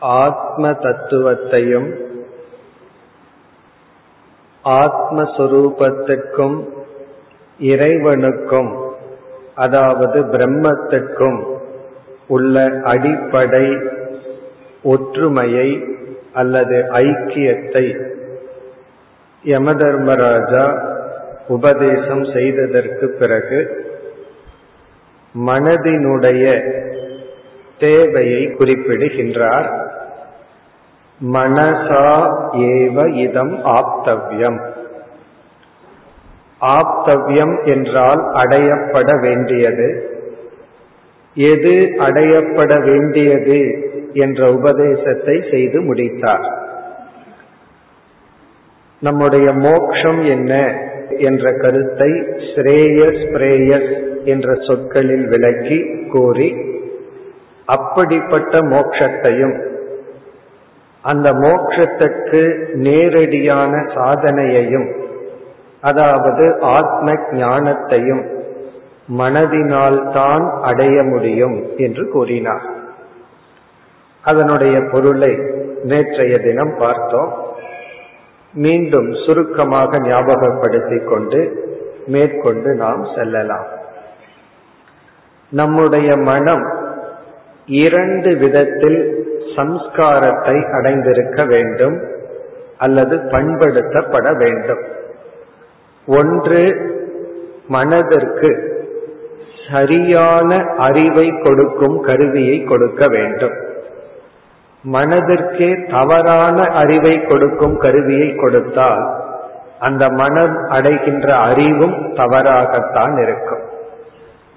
ஆத்ம தத்துவத்தையும் ஆத்மஸ்வரூபத்துக்கும் இறைவனுக்கும் அதாவது பிரம்மத்துக்கும் உள்ள அடிப்படை ஒற்றுமையை அல்லது ஐக்கியத்தை யமதர்மராஜா உபதேசம் செய்ததற்கு பிறகு மனதினுடைய தேவையை குறிப்பிடுகின்றார். மனசா ஏவ இதம் ஆப்தவ்யம். ஆப்தவ்யம் என்றால் அடையப்பட வேண்டியது. எது அடையப்பட வேண்டியது என்ற உபதேசத்தை செய்து முடித்தார். நம்முடைய மோக்ஷம் என்ன என்ற கருத்தை ஸ்ரேயஸ் பிரேயஸ் என்ற சொற்களில் விளக்கி கூறி அப்படிப்பட்ட மோக்ஷத்தையும் அந்த மோக்ஷத்துக்கு நேரடியான சாதனையையும் அதாவது ஆத்ம ஞானத்தையும் மனதினால் தான் அடைய முடியும் என்று கூறினார். அதனுடைய பொருளை நேற்றைய தினம் பார்த்தோம். மீண்டும் சுருக்கமாக ஞாபகப்படுத்திக் கொண்டு மேற்கொண்டு நாம் செல்லலாம். நம்முடைய மனம் இரண்டு விதத்தில் சம்ஸ்காரத்தை அடைந்திருக்க வேண்டும் அல்லது பண்படுத்தப்பட வேண்டும். ஒன்று மனதிற்கு சரியான அறிவை கொடுக்கும் கருவியை கொடுக்க வேண்டும். மனதிற்கே தவறான அறிவை கொடுக்கும் கருவியை கொடுத்தால் அந்த மனம் அடைகின்ற அறிவும் தவறாகத்தான் இருக்கும்.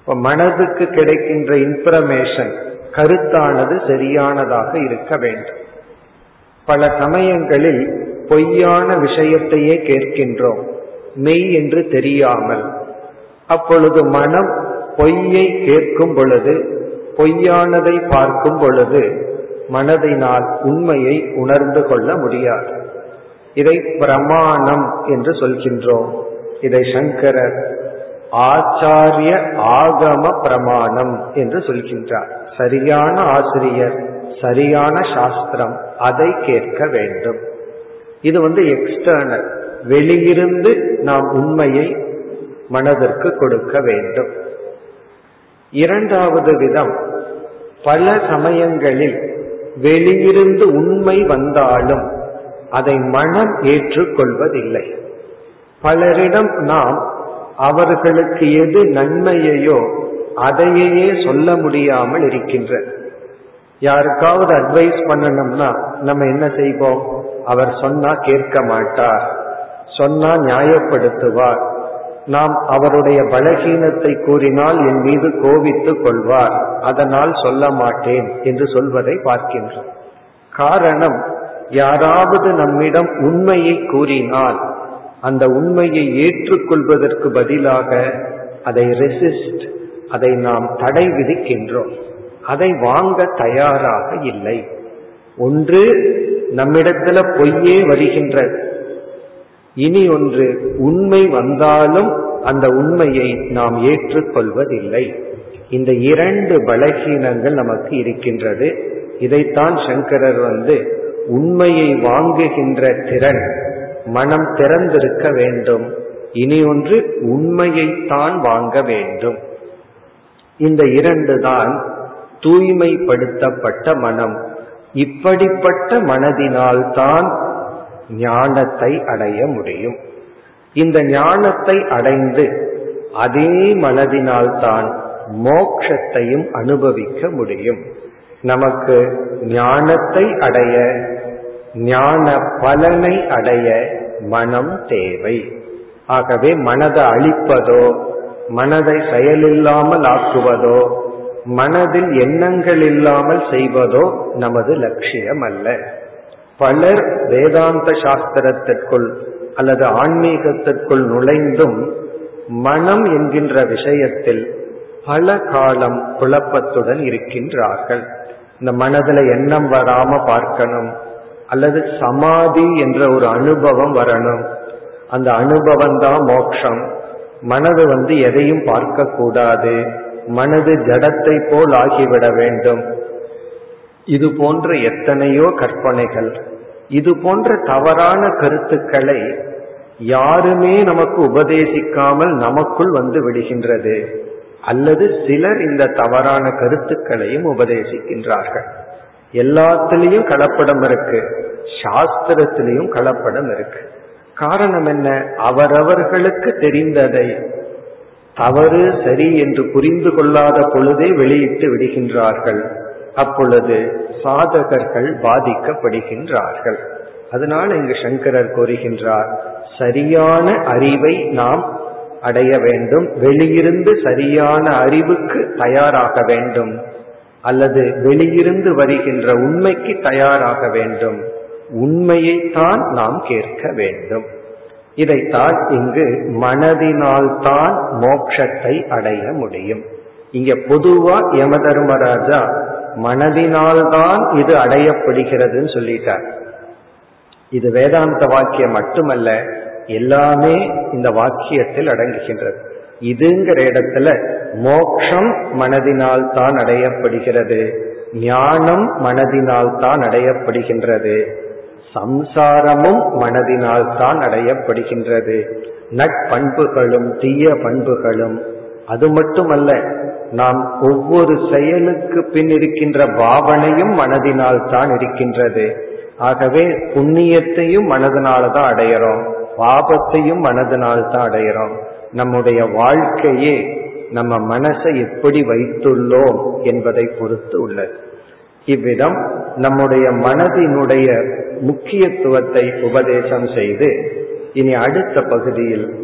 மனதுக்கு கிடைக்கின்ற இன்ஃபர்மேஷன் கருத்தானது சரியானதாக இருக்க வேண்டும். பல சமயங்களில் பொய்யான விஷயத்தையே கேட்கின்றோம். மெய் என்று தெரியாமல். அப்பொழுது மனம் பொய்யை கேட்கும் பொழுது பொய்யானதை பார்க்கும் பொழுது மனதினால் உண்மையை உணர்ந்து கொள்ள முடியாது. இதை பிரமாணம் என்று சொல்கின்றோம். இதை சங்கரர் ஆச்சாரிய ஆகம பிரமாணம் என்று சொல்கின்றார். சரியான ஆசிரியர் சரியான சாஸ்திரம் அதை கேட்க வேண்டும். இது வந்து எக்ஸ்டர்னல் வெளியிருந்து நாம் உண்மையை மனதிற்கு கொடுக்க வேண்டும். இரண்டாவது விதம் பல சமயங்களில் வெளியிருந்து உண்மை வந்தாலும் அதை மனம் ஏற்றுக்கொள்வதில்லை. பலரிடம் நாம் அவர்களுக்கு எது நன்மையையோ அதையே சொல்ல முடியாமல் இருக்கின்ற. யாருக்காவது அட்வைஸ் பண்ணணும்னா நம்ம என்ன செய்வோம்? அவர் சொன்னா கேட்க மாட்டார். சொன்னா நியாயப்படுத்துவார். நாம் அவருடைய பலகீனத்தை கூறினால் என் மீது கோபித்துக் கொள்வார். அதனால் சொல்ல மாட்டேன் என்று சொல்வதை பார்க்கின்றோம். காரணம் யாராவது நம்மிடம் உண்மையை கூறினால் அந்த உண்மையை ஏற்றுக்கொள்வதற்கு பதிலாக அதை ரெசிஸ்ட் அதை நாம் தடை விதிக்கின்றோம். அதை வாங்க தயாராக இல்லை. ஒன்று நம்மிடத்துல பொய்யே வருகின்றது. இனி ஒன்று உண்மை வந்தாலும் அந்த உண்மையை நாம் ஏற்றுக்கொள்வதில்லை. இந்த இரண்டு பலகீனங்கள் நமக்கு இருக்கின்றது. இதைத்தான் சங்கரர் வந்து உண்மையை வாங்குகின்ற திறன் மனம் திறந்திருக்க வேண்டும். இனி ஒன்று உண்மையைத்தான் வாங்க வேண்டும். இந்த இரண்டு தான் தூய்மைப்படுத்தப்பட்ட மனம். இப்படிப்பட்ட மனதினால்தான் ஞானத்தை அடைய முடியும். இந்த ஞானத்தை அடைந்து அதே மனதினால்தான் மோக்ஷத்தையும் அனுபவிக்க முடியும். நமக்கு ஞானத்தை அடைய ஞான பலனை அடைய மனம் தேவை. ஆகவே மனதை அழிப்பதோ மனதை செயலில்லாமல் ஆக்குவதோ மனதில் எண்ணங்கள் இல்லாமல் செய்வதோ நமது லட்சியம் அல்ல பலர் வேதாந்த சாஸ்திரத்திற்குள் அல்லது ஆன்மீகத்திற்குள் நுழைந்தும் மனம் என்கின்ற விஷயத்தில் பல காலம் குழப்பத்துடன் இருக்கின்றார்கள். இந்த மனதில் எண்ணம் வராம பார்க்கணும் அல்லது சமாதி என்ற ஒரு அனுபவம் வரணும். அந்த அனுபவம் தான் மோட்சம் மனது வந்து எதையும் பார்க்க கூடாது. மனது ஜடத்தை போல் ஆகிவிட வேண்டும். இது போன்ற எத்தனையோ கற்பனைகள். இது போன்ற தவறான கருத்துக்களை யாருமே நமக்கு உபதேசிக்காமல் நமக்குள் வந்து விடுகின்றது. அல்லது சிலர் இந்த தவறான கருத்துக்களையும் உபதேசிக்கின்றார்கள். எல்லாத்திலையும் கலப்படம் இருக்கு. சாஸ்திரத்திலையும் கலப்படம் இருக்கு. காரணம் என்ன? அவரவர்களுக்கு தெரிந்ததை. தவறு சரி என்று புரிந்து கொள்ளாத பொழுதே வெளியிட்டு விடுகின்றார்கள். அப்பொழுது சாதகர்கள் பாதிக்கப்படுகின்றார்கள். அதனால இங்கு சங்கரர் கூறுகின்றார் சரியான அறிவை நாம் அடைய வேண்டும். வெளியிருந்து சரியான அறிவுக்கு தயாராக வேண்டும். அல்லது வெளியிருந்து வருகின்ற உண்மைக்கு தயாராக வேண்டும். உண்மையைத்தான் நாம் கேட்க வேண்டும். இதைத்தான் இங்கு மனதினால்தான் மோட்சத்தை அடைய முடியும். இங்க பொதுவா யம தர்மராஜா மனதினால்தான் இது அடையப்படுகிறதுன்னு சொல்லிட்டார். இது வேதாந்த வாக்கியம் மட்டுமல்ல எல்லாமே இந்த வாக்கியத்தில் அடங்குகின்றது. இதுங்கிற இடத்துல மோக்ஷம் மனதினால் தான் அடையப்படுகிறது. ஞானம் மனதினால் தான் அடையப்படுகின்றது. சம்சாரமும் மனதினால் தான் அடையப்படுகின்றது. நட்பண்புகளும் தீய பண்புகளும். அது மட்டுமல்ல நாம் ஒவ்வொரு செயலுக்கு பின் இருக்கின்ற பாவனையும் மனதினால் தான் இருக்கின்றது. ஆகவே புண்ணியத்தையும் மனதினால தான் அடையிறோம். பாபத்தையும் மனதினால் தான் அடையிறோம். நம்முடைய வாழ்க்கையே நம்ம மனசை எப்படி வைத்துள்ளோம் என்பதை பொறுத்து உள்ளது. இவ்விதம் நம்முடைய மனதினுடைய முக்கியத்துவத்தை உபதேசம் செய்து இனி அடுத்த பகுதியில்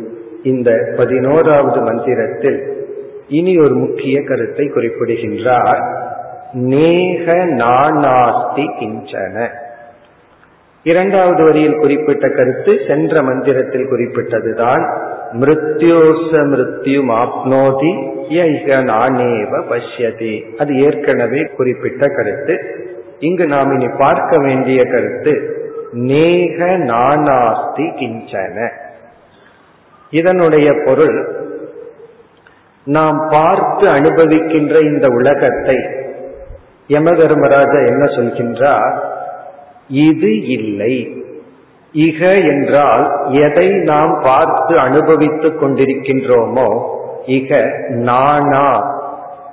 இந்த பதினோராவது மந்திரத்தில் இனி ஒரு முக்கிய கருத்தை குறிப்பிடுகின்றார். நேக நானாஸ்தி கிஞ்சன இரண்டாவது வரியில் குறிப்பிட்ட கருத்து சென்ற மந்திரத்தில் குறிப்பிட்டதுதான் மிருத்யோச மிருத்யு ஆப்னோதி நானேவ பஷ்யதி. அது ஏற்கனவே குறிப்பிட்ட கருத்து. இங்கு நாம் இனி பார்க்க வேண்டிய கருத்து நேக நானாஸ்தி கிஞ்சன. இதனுடைய பொருள் நாம் பார்த்து அனுபவிக்கின்ற இந்த உலகத்தை யம தர்மராஜா என்ன சொல்கின்றார்? இது இல்லை. இக என்றால் எதை நாம் பார்த்து அனுபவித்துக் கொண்டிருக்கின்றோமோ இக நானா.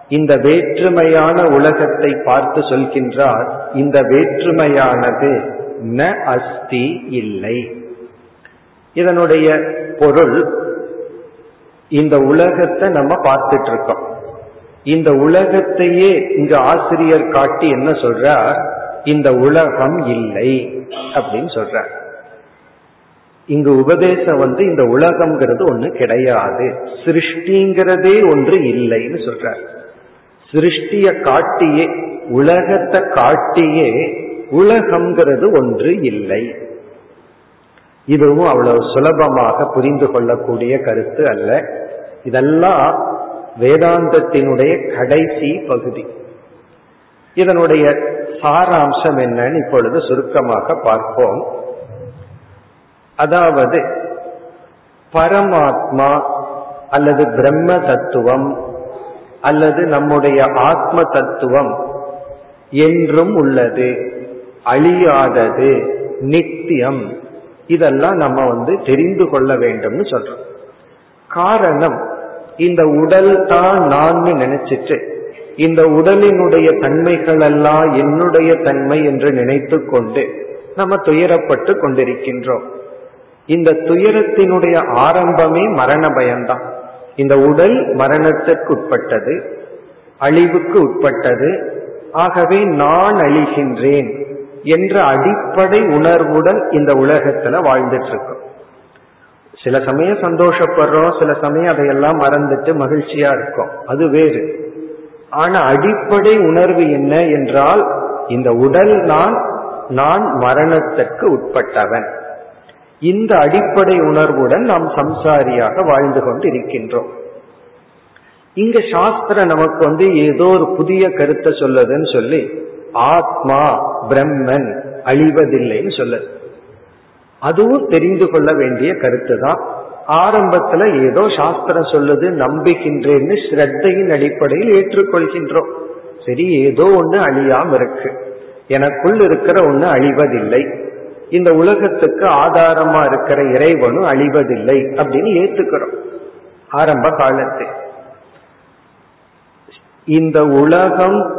இந்த வேற்றுமையான உலகத்தை பார்த்து சொல்கின்றார் இந்த வேற்றுமையானது ந அஸ்தி இல்லை. இதனுடைய பொருள் இந்த உலகத்தை நம்ம பார்த்துட்டு இருக்கோம். இந்த உலகத்தையே இங்கு ஆசிரியர் காட்டி என்ன சொல்றார்? இந்த உலகம் இல்லை அப்படின்னு சொல்ற இங்கு உபதேசம் வந்து இந்த உலகம்ங்கிறது ஒண்ணு கிடையாது. சிருஷ்டிங்கிறதே ஒன்று இல்லைன்னு சொல்ற சிருஷ்டிய காட்டியே உலகத்தை காட்டியே உலகம்ங்கிறது ஒன்று இல்லை. இதுவும் அவ்வளவு சுலபமாக புரிந்து கொள்ளக்கூடிய கருத்து அல்ல. இதெல்லாம் வேதாந்தத்தினுடைய கடைசி பகுதி. இதனுடைய சாராம்சம் என்னன்னு இப்பொழுது சுருக்கமாக பார்ப்போம். அதாவது பரமாத்மா அல்லது பிரம்ம தத்துவம் அல்லது நம்முடைய ஆத்ம தத்துவம் என்றும் உள்ளது அழியாதது நித்தியம். இதெல்லாம் நம்ம வந்து தெரிந்து கொள்ள வேண்டும்னு சொல்றோம். காரணம் இந்த உடல் தான் நான் நினைச்சிட்டு இந்த உடலினுடைய தன்மைகள் எல்லாம் என்னுடைய தன்மை என்று நினைத்து கொண்டு நம்ம துயரப்பட்டு கொண்டிருக்கின்றோம். இந்த துயரத்தினுடைய ஆரம்பமே மரண பயம்தான். இந்த உடல் மரணத்திற்கு உட்பட்டது அழிவுக்கு உட்பட்டது. ஆகவே நான் அழிகின்றேன் என்ற அடிப்படை உணர்வுடன் இந்த உலகத்துல வாழ்ந்துட்டு இருக்கோம் சில சமயம் சந்தோஷப்படுறோம் சில சமயம் அதையெல்லாம் மறந்துட்டு மகிழ்ச்சியா இருக்கும். அது வேறு. ஆனா அடிப்படை உணர்வு என்ன என்றால் இந்த உடல் நான் நான் மரணத்திற்கு உட்பட்டவன். இந்த அடிப்படை உணர்வுடன் நாம் சம்சாரியாக வாழ்ந்து கொண்டு இருக்கின்றோம் இங்க சாஸ்திரம் நமக்கு வந்து ஏதோ ஒரு புதிய கருத்தை சொல்லுதுன்னு சொல்லி ஆத்மா பிரம்மன் அழிவதில்லைன்னு சொல்லுது. அதுவும் தெரிந்து கொள்ள வேண்டிய கருத்து தான் ஆரம்பத்துல ஏதோ சாஸ்திரம் சொல்லுது நம்புகின்றேன்னு ஸ்ரத்தையின் அடிப்படையில் ஏற்றுக்கொள்கின்றோம். சரி ஏதோ ஒண்ணு அழியாம இருக்கு. எனக்குள் இருக்கிற ஒண்ணு அழிவதில்லை. இந்த உலகத்துக்கு ஆதாரமா இருக்கிற இறைவனும் அழிவதில்லை அப்படின்னு ஏத்துக்கிறோம். ஆரம்ப காலத்தில் இந்த உலகம்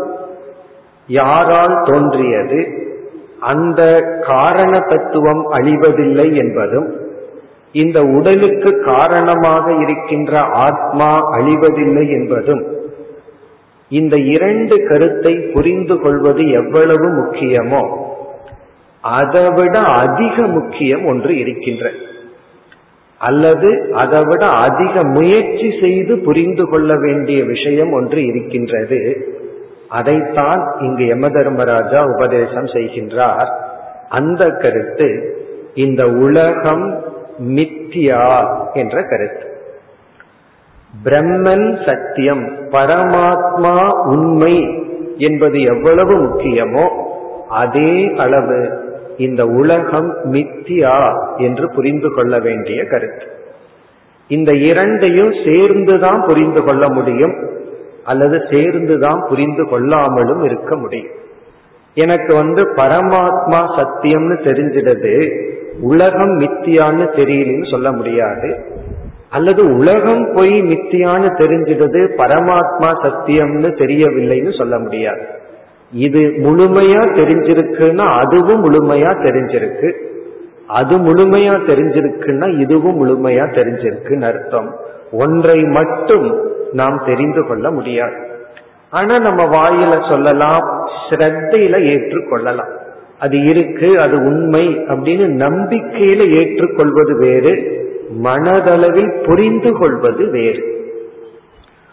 யாரால் தோன்றியது? அந்த காரண தத்துவம் அழிவதில்லை என்பதும் இந்த உடலுக்கு காரணமாக இருக்கின்ற ஆத்மா அழிவதில்லை என்பதும் இந்த இரண்டு கருத்தை புரிந்து கொள்வது எவ்வளவு முக்கியமோ அதைவிட அதிக முக்கியம் ஒன்று இருக்கின்ற. அல்லது அதைவிட அதிக முயற்சி செய்து புரிந்து கொள்ள வேண்டிய விஷயம் ஒன்று இருக்கின்றது. அதைத்தான் இங்கு யம தர்மராஜா உபதேசம் செய்கின்றார். அந்த கருத்து இந்த உலகம் மித்தியா என்ற கருத்து. பிரம்மன் சத்தியம் பரமாத்மா உண்மை என்பது எவ்வளவு முக்கியமோ அதே அளவு இந்த உலகம் மித்தியா என்று புரிந்து கொள்ள வேண்டிய கருத்து. இந்த இரண்டையும் சேர்ந்துதான் புரிந்து கொள்ள முடியும் அல்லது சேர்ந்துதான் புரிந்து கொள்ளாமலும் இருக்க முடியும். எனக்கு வந்து பரமாத்மா சத்தியம்னு தெரிஞ்சிடுது. உலகம் மித்தியான்னு தெரியலன்னு சொல்ல முடியாது. அல்லது உலகம் போய் மித்தியான்னு தெரிஞ்சிடுது பரமாத்மா சத்தியம்னு தெரியவில்லைன்னு சொல்ல முடியாது. இது முழுமையா தெரிஞ்சிருக்குன்னா அதுவும் முழுமையா தெரிஞ்சிருக்கு. அது முழுமையா தெரிஞ்சிருக்குன்னா இதுவும் முழுமையா தெரிஞ்சிருக்குன்னு அர்த்தம். ஒன்றை மட்டும் நாம் தெரிந்து கொள்ள முடியாது. ஆனா நம்ம வாயில சொல்லலாம் ஸ்ரத்தையில ஏற்றுக்கொள்ளலாம். அது இருக்கு அது உண்மை அப்படின்னு நம்பிக்கையில ஏற்றுக்கொள்வது வேறு மனதளவில் புரிந்து கொள்வது வேறு.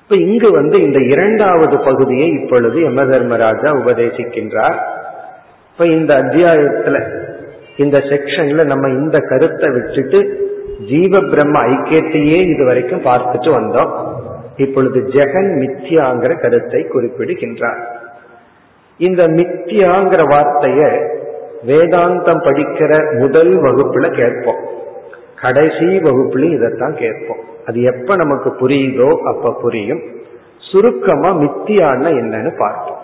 இப்ப இங்கு வந்து இந்த இரண்டாவது பகுதியை இப்பொழுது யம தர்மராஜா உபதேசிக்கின்றார். இப்ப இந்த அத்தியாயத்துல இந்த செக்ஷன்ல நம்ம இந்த கருத்தை விட்டுட்டு ஜீவ பிரம்ம ஐக்கியத்தையே இது வரைக்கும் பார்த்துட்டு வந்தோம். இப்பொழுது ஜெகன் மித்யாங்கிற கருத்தை குறிப்பிடுகின்றார். இந்த மித்யாங்கிற வார்த்தைய வேதாந்தம் படிக்கிற முதல் வகுப்புல கேட்போம். கடைசி வகுப்புலையும் இதைத்தான் கேட்போம். அது எப்ப நமக்கு புரியுதோ அப்ப புரியும். சுருக்கமா மித்தியான்னா என்னன்னு பார்ப்போம்.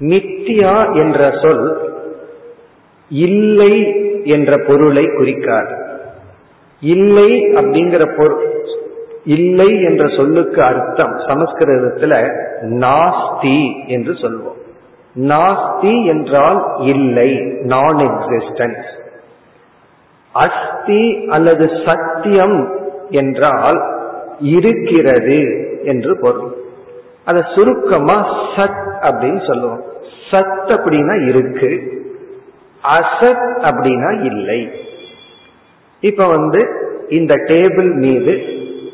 மித்தியா என்ற சொல் இல்லை என்ற பொருளை குறிக்காது. இல்லை அப்படிங்கிற பொருள் இல்லை என்ற சொல்லுக்கு அர்த்தம் சமஸ்கிருதத்துல நாஸ்தி என்று சொல்வோம். நாஸ்தி என்றால் இல்லை நான் எக்ஸிஸ்டன்ஸ் அஸ்தி அல்லது சத்தியம் என்றால் இருக்கிறது என்று பொருள். அத சுருக்கமா சத் அப்படின்னு சொல்லுவோம். சத் அப்படின்னா இருக்கு அசத் அப்படின்னா இல்லை. இப்ப வந்து இந்த டேபிள் மீது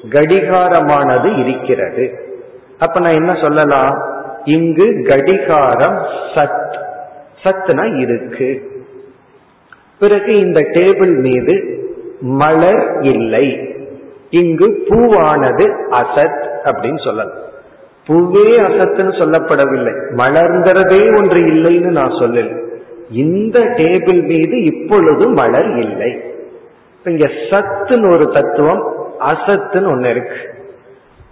கடிகாரமானது இருக்கிறது. அப்ப நான் என்ன சொல்லலாம்? இங்கு கடிகாரம் சத். சத்னா இருக்கு. பிறகு இந்த டேபிள் மீது மலர் இல்லை. இங்கு பூவானது அசத் அப்படின்னு சொல்லலாம். பூவே அசத்துன்னு சொல்லப்படவில்லை. மலர்ங்கிறதே ஒன்று இல்லைன்னு நான் சொல்லல. இந்த டேபிள் மீது இப்பொழுது மலர் இல்லை. இங்க சத்துன்னு ஒரு தத்துவம் அசத்துன்னு ஒன்னு இருக்கு.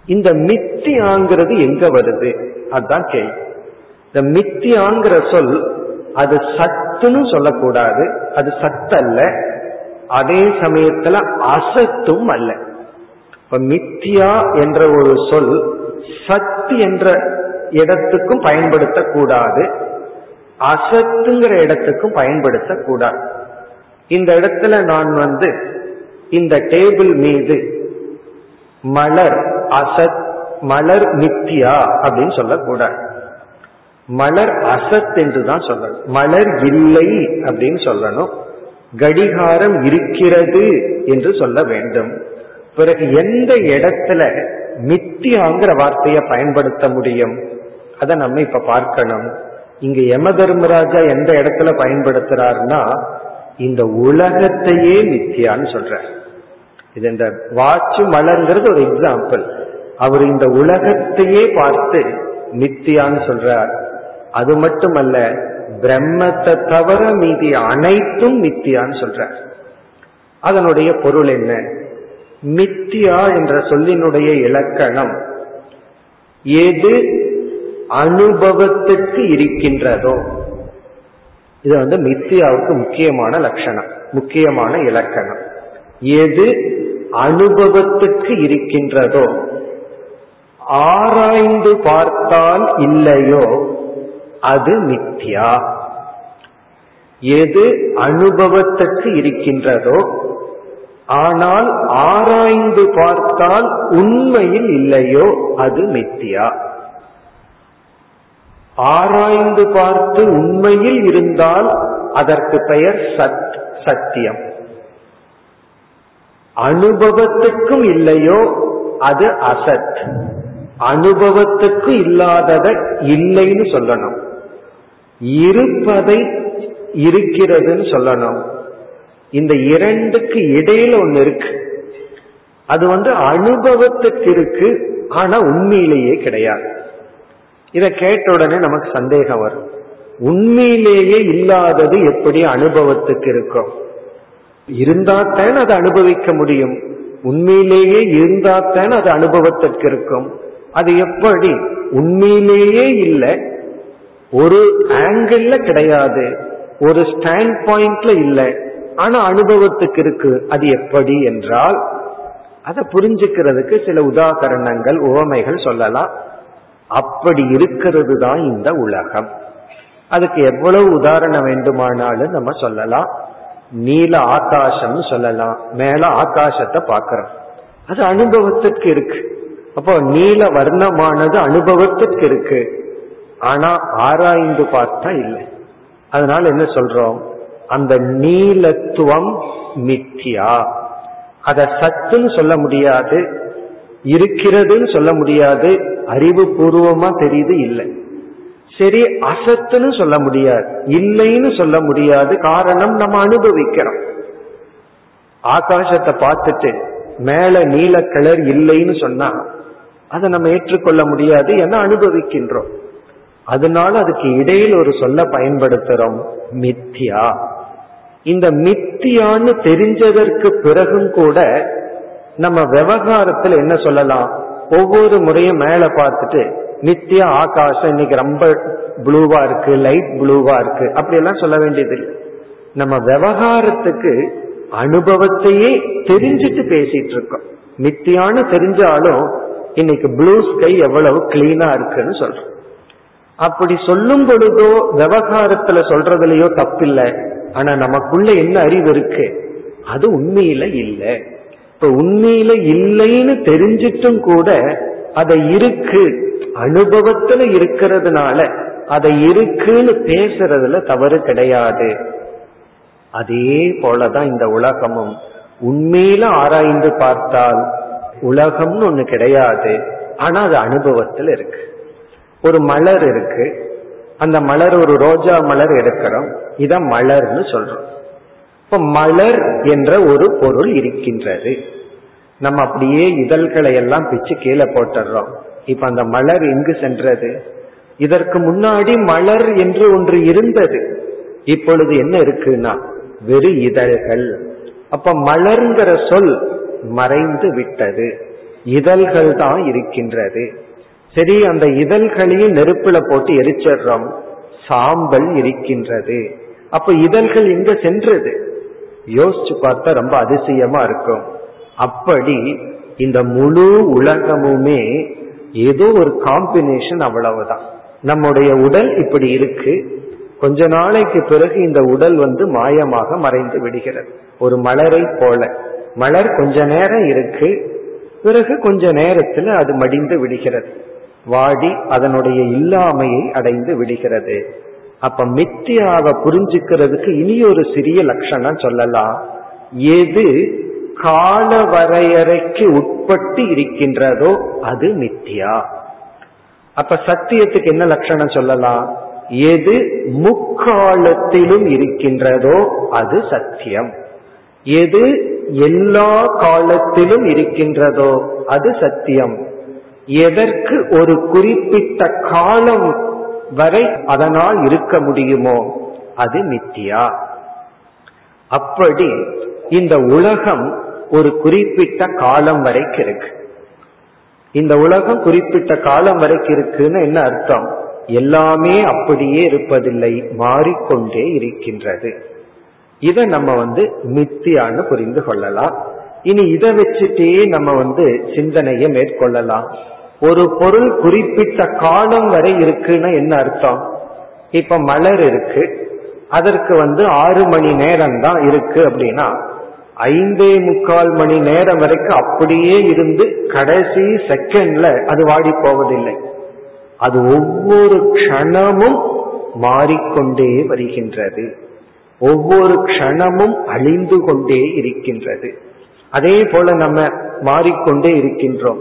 இந்த மித்தியாங்கிறது எங்க வருது? அதுதான் கேள்வி. இந்த மித்தியாங்கிற சொல் அது சத்துன்னு சொல்லக்கூடாது. அது சத்தல்ல. அதே சமயத்துல அசத்தும் அல்ல. இப்ப மித்தியா என்ற ஒரு சொல் சத் என்ற இடத்துக்கும் பயன்படுத்தக்கூடாது. அசத்துங்கிற இடத்துக்கும் பயன்படுத்தக்கூடாது. இந்த இடத்துல நான் வந்து இந்த டேபிள் மீது மலர் அசத் மலர் மித்தியா அப்படின்னு சொல்லக்கூடாது. மலர் அசத் என்று தான் சொல்லணும். மலர் இல்லை அப்படின்னு சொல்லணும். கடிகாரம் இருக்கிறது என்று சொல்ல வேண்டும். பிறகு எந்த இடத்துல மித்தியாங்கிற வார்த்தையை பயன்படுத்த முடியும்? அதை நம்ம இப்ப பார்க்கணும். இங்க யம தர்மராஜா எந்த இடத்துல பயன்படுத்துறாருன்னா இந்த உலகத்தையே மித்தியான்னு சொல்ற இது இந்த வாட்சு மலர்ங்கிறது ஒரு எக்ஸாம்பிள் அவர் இந்த உலகத்தையே பார்த்து மித்தியான்னு சொல்றார். அது மட்டுமல்ல பிரம்மத்தை தவிர மீதி அனைத்தும் மித்தியான்னு சொல்றார். அதனுடைய பொருள் என்ன? மித்தியா என்ற சொல்லினுடைய இலக்கணம் எது அனுபவத்துக்கு இருக்கின்றதோ. இது வந்து மித்தியாவுக்கு முக்கியமான லட்சணம் முக்கியமான இலக்கணம். எது அனுபவத்துக்கு இருக்கின்றதோ. ஆராய்ந்து பார்த்தால் இல்லையோ அது மித்யா. எது அனுபவத்துக்கு இருக்கின்றதோ ஆனால் ஆராய்ந்து பார்த்தால் உண்மையில் இல்லையோ அது மித்தியா ஆராய்ந்து பார்த்து உண்மையில் இருந்தால் அதற்கு பெயர் சத் சத்தியம். அனுபவத்துக்கும் இல்லையோ அது அசத். அனுபவத்துக்கு இல்லாதத இல்லைன்னு சொல்லணும். இருப்பதை இருக்கிறதுன்னு சொல்லணும். இந்த இரண்டுக்கு இடையில ஒண்ணு இருக்கு. அது வந்து அனுபவத்துக்கு இருக்கு ஆனா உண்மையிலேயே கிடையாது. இத கேட்ட உடனே நமக்கு சந்தேகம் வரும். உண்மையிலேயே இல்லாதது எப்படி அனுபவத்துக்கு இருக்கும் இருந்தாத்தான் அதை அனுபவிக்க முடியும். உண்மையிலேயே இருந்தாத்தான் அது அனுபவத்திற்கு இருக்கும். அது எப்படி? உண்மையிலேயே இல்லை. ஒரு ஆங்கிள் கிடையாது. ஒரு ஸ்டாண்ட் பாயிண்ட்ல இல்லை. ஆனா அனுபவத்துக்கு இருக்கு. அது எப்படி என்றால் அதை புரிஞ்சுக்கிறதுக்கு சில உதாகரணங்கள் உவமைகள் சொல்லலாம். அப்படி இருக்கிறது தான் இந்த உலகம். அதுக்கு எவ்வளவு உதாரணம் வேண்டுமானாலும் நம்ம சொல்லலாம். நீல ஆகாசம்னு சொல்லலாம். மேல ஆகாசத்தை பார்க்கிறோம். அது அனுபவத்திற்கு இருக்கு. அப்போ நீல வர்ணமானது அனுபவத்திற்கு இருக்கு ஆனா ஆராய்ந்து பார்த்தா இல்லை. அதனால என்ன சொல்றோம்? அந்த நீலத்துவம் மித்தியா. அத சத்துன்னு சொல்ல முடியாது இருக்கிறதுன்னு சொல்ல முடியாது அறிவு பூர்வமா தெரியுது இல்லை. சரி அசத்துன்னு சொல்ல முடியாது இல்லைன்னு சொல்ல முடியாது காரணம் நம்ம அனுபவிக்கிறோம். ஆகாசத்தை பார்த்துட்டு மேல நீல கலர் இல்லைன்னு சொன்னா அதை நம்ம ஏற்றுக்கொள்ள முடியாது என அனுபவிக்கின்றோம். அதனால அதுக்கு இடையில் ஒரு சொல்ல பயன்படுத்துறோம் மித்தியா இந்த மித்தியான்னு தெரிஞ்சதற்கு பிறகும் கூட நம்ம விவகாரத்துல என்ன சொல்லலாம்? ஒவ்வொரு முறையும் மேல பார்த்துட்டு மித்தியா ஆகாசம் இன்னைக்கு ரொம்ப ப்ளூவா இருக்கு லைட் ப்ளூவா இருக்கு அப்படி எல்லாம் சொல்ல வேண்டியது இல்லை நம்ம விவகாரத்துக்கு அனுபவத்தையே தெரிஞ்சிட்டு பேசிட்டு இருக்கோம். மித்தியான்னு தெரிஞ்சாலும் இன்னைக்கு ப்ளூ ஸ்கை எவ்வளவு கிளீனா இருக்குன்னு சொல்றோம். அப்படி சொல்லும் பொழுதோ விவகாரத்துல சொல்றதுலயோ தப்பில்லை. ஆனா நமக்குள்ள என்ன அறிவு இருக்கு? அது உண்மையில இல்லை. இப்ப உண்மையில இல்லைன்னு தெரிஞ்சிட்டும் கூட அதை இருக்கு. அனுபவத்துல இருக்கிறதுனால அதை இருக்குன்னு பேசுறதுல தவறு கிடையாது. அதே போலதான் இந்த உலகமும். உண்மையில ஆராய்ந்து பார்த்தால் உலகம்னு ஒண்ணு கிடையாது. ஆனா அது அனுபவத்தில் இருக்கு. ஒரு மலர் இருக்கு. அந்த மலர் ஒரு ரோஜா மலர் எடுக்கிறோம். இத மலர்னு சொல்றோம். இப்ப மலர் என்ற ஒரு பொருள் இருக்கின்றது. நம்ம அப்படியே இதழ்களை எல்லாம் பிச்சு கீழே போட்டுறோம். இப்ப அந்த மலர் எங்கு சென்றது? இதற்கு முன்னாடி மலர் என்று ஒன்று இருந்தது. இப்பொழுது என்ன இருக்குன்னா வெறு இதழ்கள். அப்ப மலர்ங்கிற சொல் மறைந்து விட்டது. இதழ்கள் தான் இருக்கின்றது. சரி அந்த இதழ்களையும் நெருப்புல போட்டு எரிச்சிடுறோம். சாம்பல் இருக்கின்றது. அப்ப இதழ்கள் எங்க சென்றது? யோசிச்சு பார்த்தா ரொம்ப அதிசயமா இருக்கும். அப்படி இந்த முழு உலகமுமே ஏதோ ஒரு காம்பினேஷன் அவ்வளவுதான். நம்முடைய உடல் இப்படி இருக்கு. கொஞ்ச நாளைக்கு பிறகு இந்த உடல் வந்து மாயமாக மறைந்து விடுகிறது. ஒரு மலரை போல. மலர் கொஞ்ச நேரம் இருக்கு பிறகு கொஞ்ச நேரத்தில் அது மடிந்து விடுகிறது. வாடி அதனுடைய இல்லாமையை அடைந்து விடுகிறது. அப்ப மித்தியாவை புரிஞ்சுக்கிறதுக்கு இனி ஒரு சிறிய லட்சணம் சொல்லலாம். எது கால வரையறைக்கு உட்பட்டு இருக்கின்றதோ அது மித்தியா. அப்ப சத்தியத்துக்கு என்ன லட்சணம் சொல்லலாம்? எது முக்காலத்திலும் இருக்கின்றதோ அது சத்தியம். எது எல்லா காலத்திலும் இருக்கின்றதோ அது சத்தியம். எதற்கு ஒரு குறிப்பிட்ட காலம் வரை அதனால் இருக்க முடியுமோ அது மித்தியா. அப்படி இந்த உலகம் ஒரு குறிப்பிட்ட காலம் வரைக்கும் இருக்கு. இந்த உலகம் குறிப்பிட்ட காலம் வரைக்கும் இருக்குன்னு என்ன அர்த்தம்? எல்லாமே அப்படியே இருப்பதில்லை மாறிக்கொண்டே இருக்கின்றது. இதை நம்ம வந்து மித்தியான்னு புரிந்து கொள்ளலாம். இனி இதை வச்சுட்டே நம்ம வந்து சிந்தனையை மேற்கொள்ளலாம். ஒரு பொருள் குறிப்பிட்ட காலம் வரை இருக்குன்னா என்ன அர்த்தம்? இப்ப மலர் இருக்கு. அதற்கு வந்து ஆறு மணி நேரம் தான் இருக்கு அப்படின்னா ஐந்தே முக்கால் மணி நேரம் வரைக்கும் அப்படியே இருந்து கடைசி செகண்ட்ல அது வாடி போவதில்லை அது ஒவ்வொரு க்ஷணமும் மாறிக்கொண்டே வருகின்றது. ஒவ்வொரு க்ஷணமும் அழிந்து கொண்டே இருக்கின்றது. அதே போல நம்ம மாறிக்கொண்டே இருக்கின்றோம்.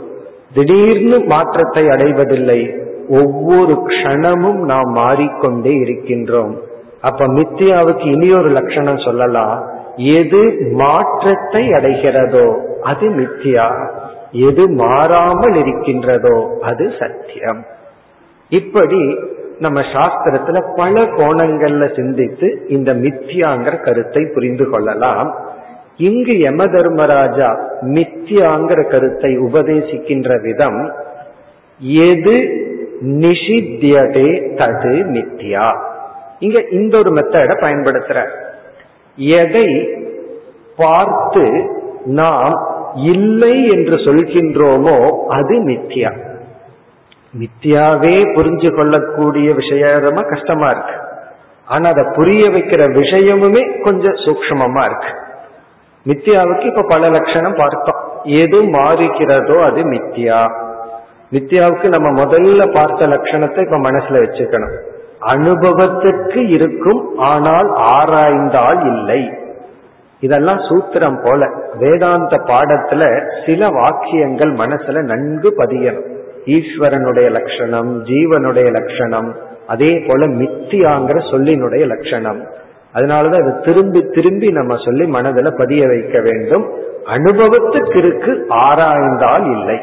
திடீர்னு மாற்றத்தை அடைவதில்லை. ஒவ்வொரு க்ஷணமும் நாம் மாறிக்கொண்டே இருக்கின்றோம். அப்ப மித்தியாவுக்கு இனி ஒரு லட்சணம் சொல்லலாம். எது மாற்றத்தை அடைகிறதோ அது மித்தியா. எது மாறாமல் இருக்கின்றதோ அது சத்தியம். இப்படி நம்ம சாஸ்திரத்துல பல கோணங்கள்ல சிந்தித்து இந்த மித்தியாங்கிற கருத்தை புரிந்து கொள்ளலாம். இங்கு யம தர்மராஜா மித்தியாங்கிற கருத்தை உபதேசிக்கின்ற விதம் எது நிஷித்தியதே தது மித்தியா இங்க இந்த ஒரு மெத்தட பயன்படுத்துற. எதை பார்த்து நாம் இல்லை என்று சொல்கின்றோமோ அது மித்தியா மித்தியாவே புரிஞ்சு கொள்ளக்கூடிய விஷயமா கஷ்டமா இருக்கு. ஆனா அதை புரிய வைக்கிற விஷயமுமே கொஞ்சம் சூக்மமா இருக்கு. மித்தியாவுக்கு இப்ப பல லட்சணம் பார்த்தோம். எது மாறுகிறதோ அது மித்தியா. மித்தியாவுக்கு நம்ம முதல்ல பார்த்த லட்சணத்தை இப்ப மனசுல வச்சுக்கணும். அனுபவத்துக்கு இருக்கும் ஆனால் ஆராய்ந்தால் இல்லை. இதெல்லாம் சூத்திரம் போல. வேதாந்த பாடத்துல சில வாக்கியங்கள் மனசுல நன்கு பதியணும். ஈஸ்வரனுடைய லட்சணம் ஜீவனுடைய லட்சணம் அதே போல மித்தியாங்கிற சொல்லினுடைய லட்சணம். அதனாலதான் அதை திரும்பி திரும்பி நம்ம சொல்லி மனதில் பதிய வைக்க வேண்டும். அனுபவத்துக்கு இருக்கு ஆராய்ந்தால் இல்லை.